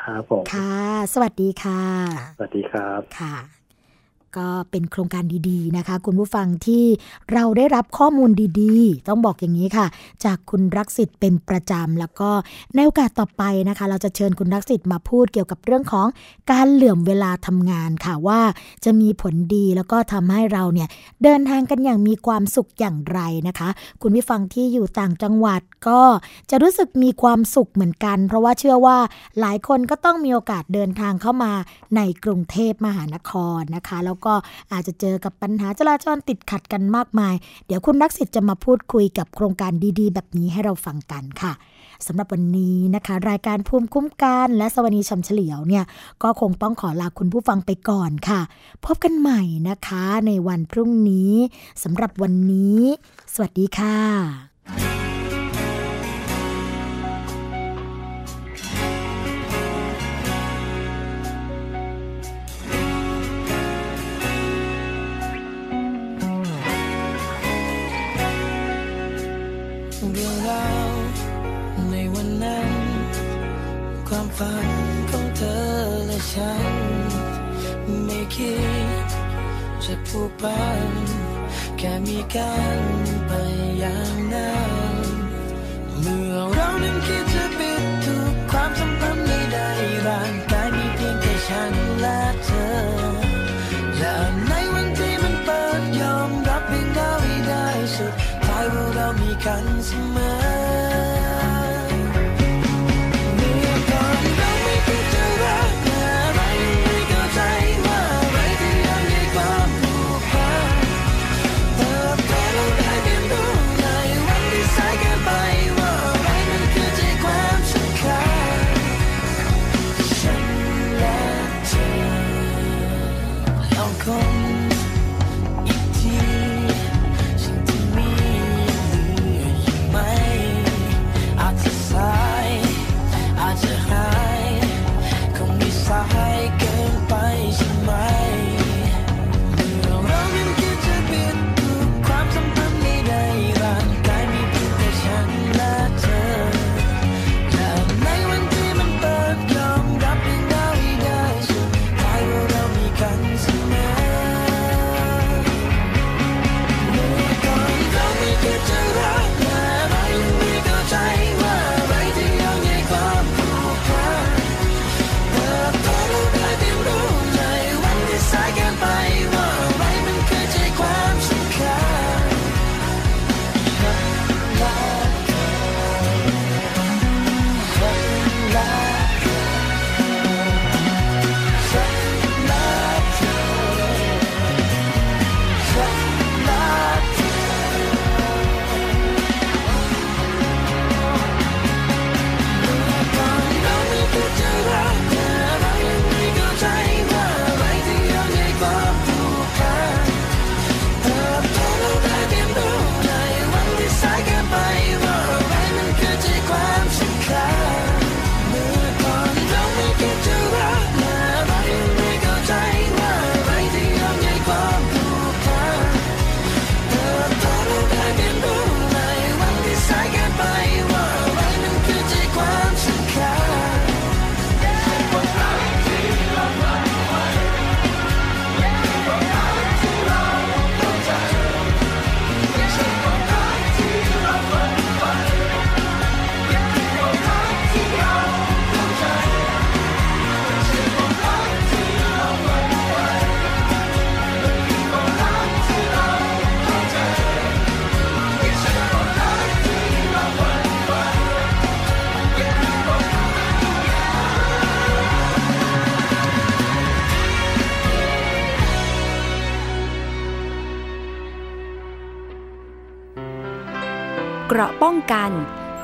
ครับผมค่ะ สวัสดีค่ะ สวัสดีครับค่ะ ก็เป็นโครงการดีๆนะคะ คุณผู้ฟังที่เราได้รับข้อมูลดีๆ ต้องบอกอย่างนี้ค่ะ จากคุณรักสิทธิ์เป็นประจำแล้วก็ในโอกาสต่อไปนะคะ เราจะเชิญคุณรักสิทธิ์มาพูดเกี่ยวกับเรื่องของการเหลื่อมเวลาทำงานค่ะว่า จะมีผลดีแล้วก็ทำให้เราเนี่ยเดินทางกันอย่างมีความสุขอย่างไรนะคะ คุณผู้ฟังที่อยู่ต่างจังหวัดก็จะรู้สึกมีความสุขเหมือนกัน เพราะว่าเชื่อว่าหลายคนก็ต้องมีโอกาสเดินทางเข้ามาในกรุงเทพมหานครนะคะแล้วก็อาจจะเจอกับปัญหาจราจรติดขัดกันมากมาย เดี๋ยวคุณรักสิทธิ์จะมาพูดคุยกับโครงการดีๆ แบบนี้ให้เราฟังกันค่ะสำหรับวันนี้นะคะ รายการภูมิคุ้มกันและสวัสดีชำเฉลียวเนี่ย ก็คงต้องขอลาคุณผู้ฟังไปก่อนค่ะ พบกันใหม่นะคะในวันพรุ่งนี้สำหรับวันนี้ สวัสดีค่ะ ราในวันนั้น ความฝันของเธอและฉัน ไม่คิดจะผูกพันแค่มีกันไปอย่างนั้นเมื่อเรานั้นคิดจะเปน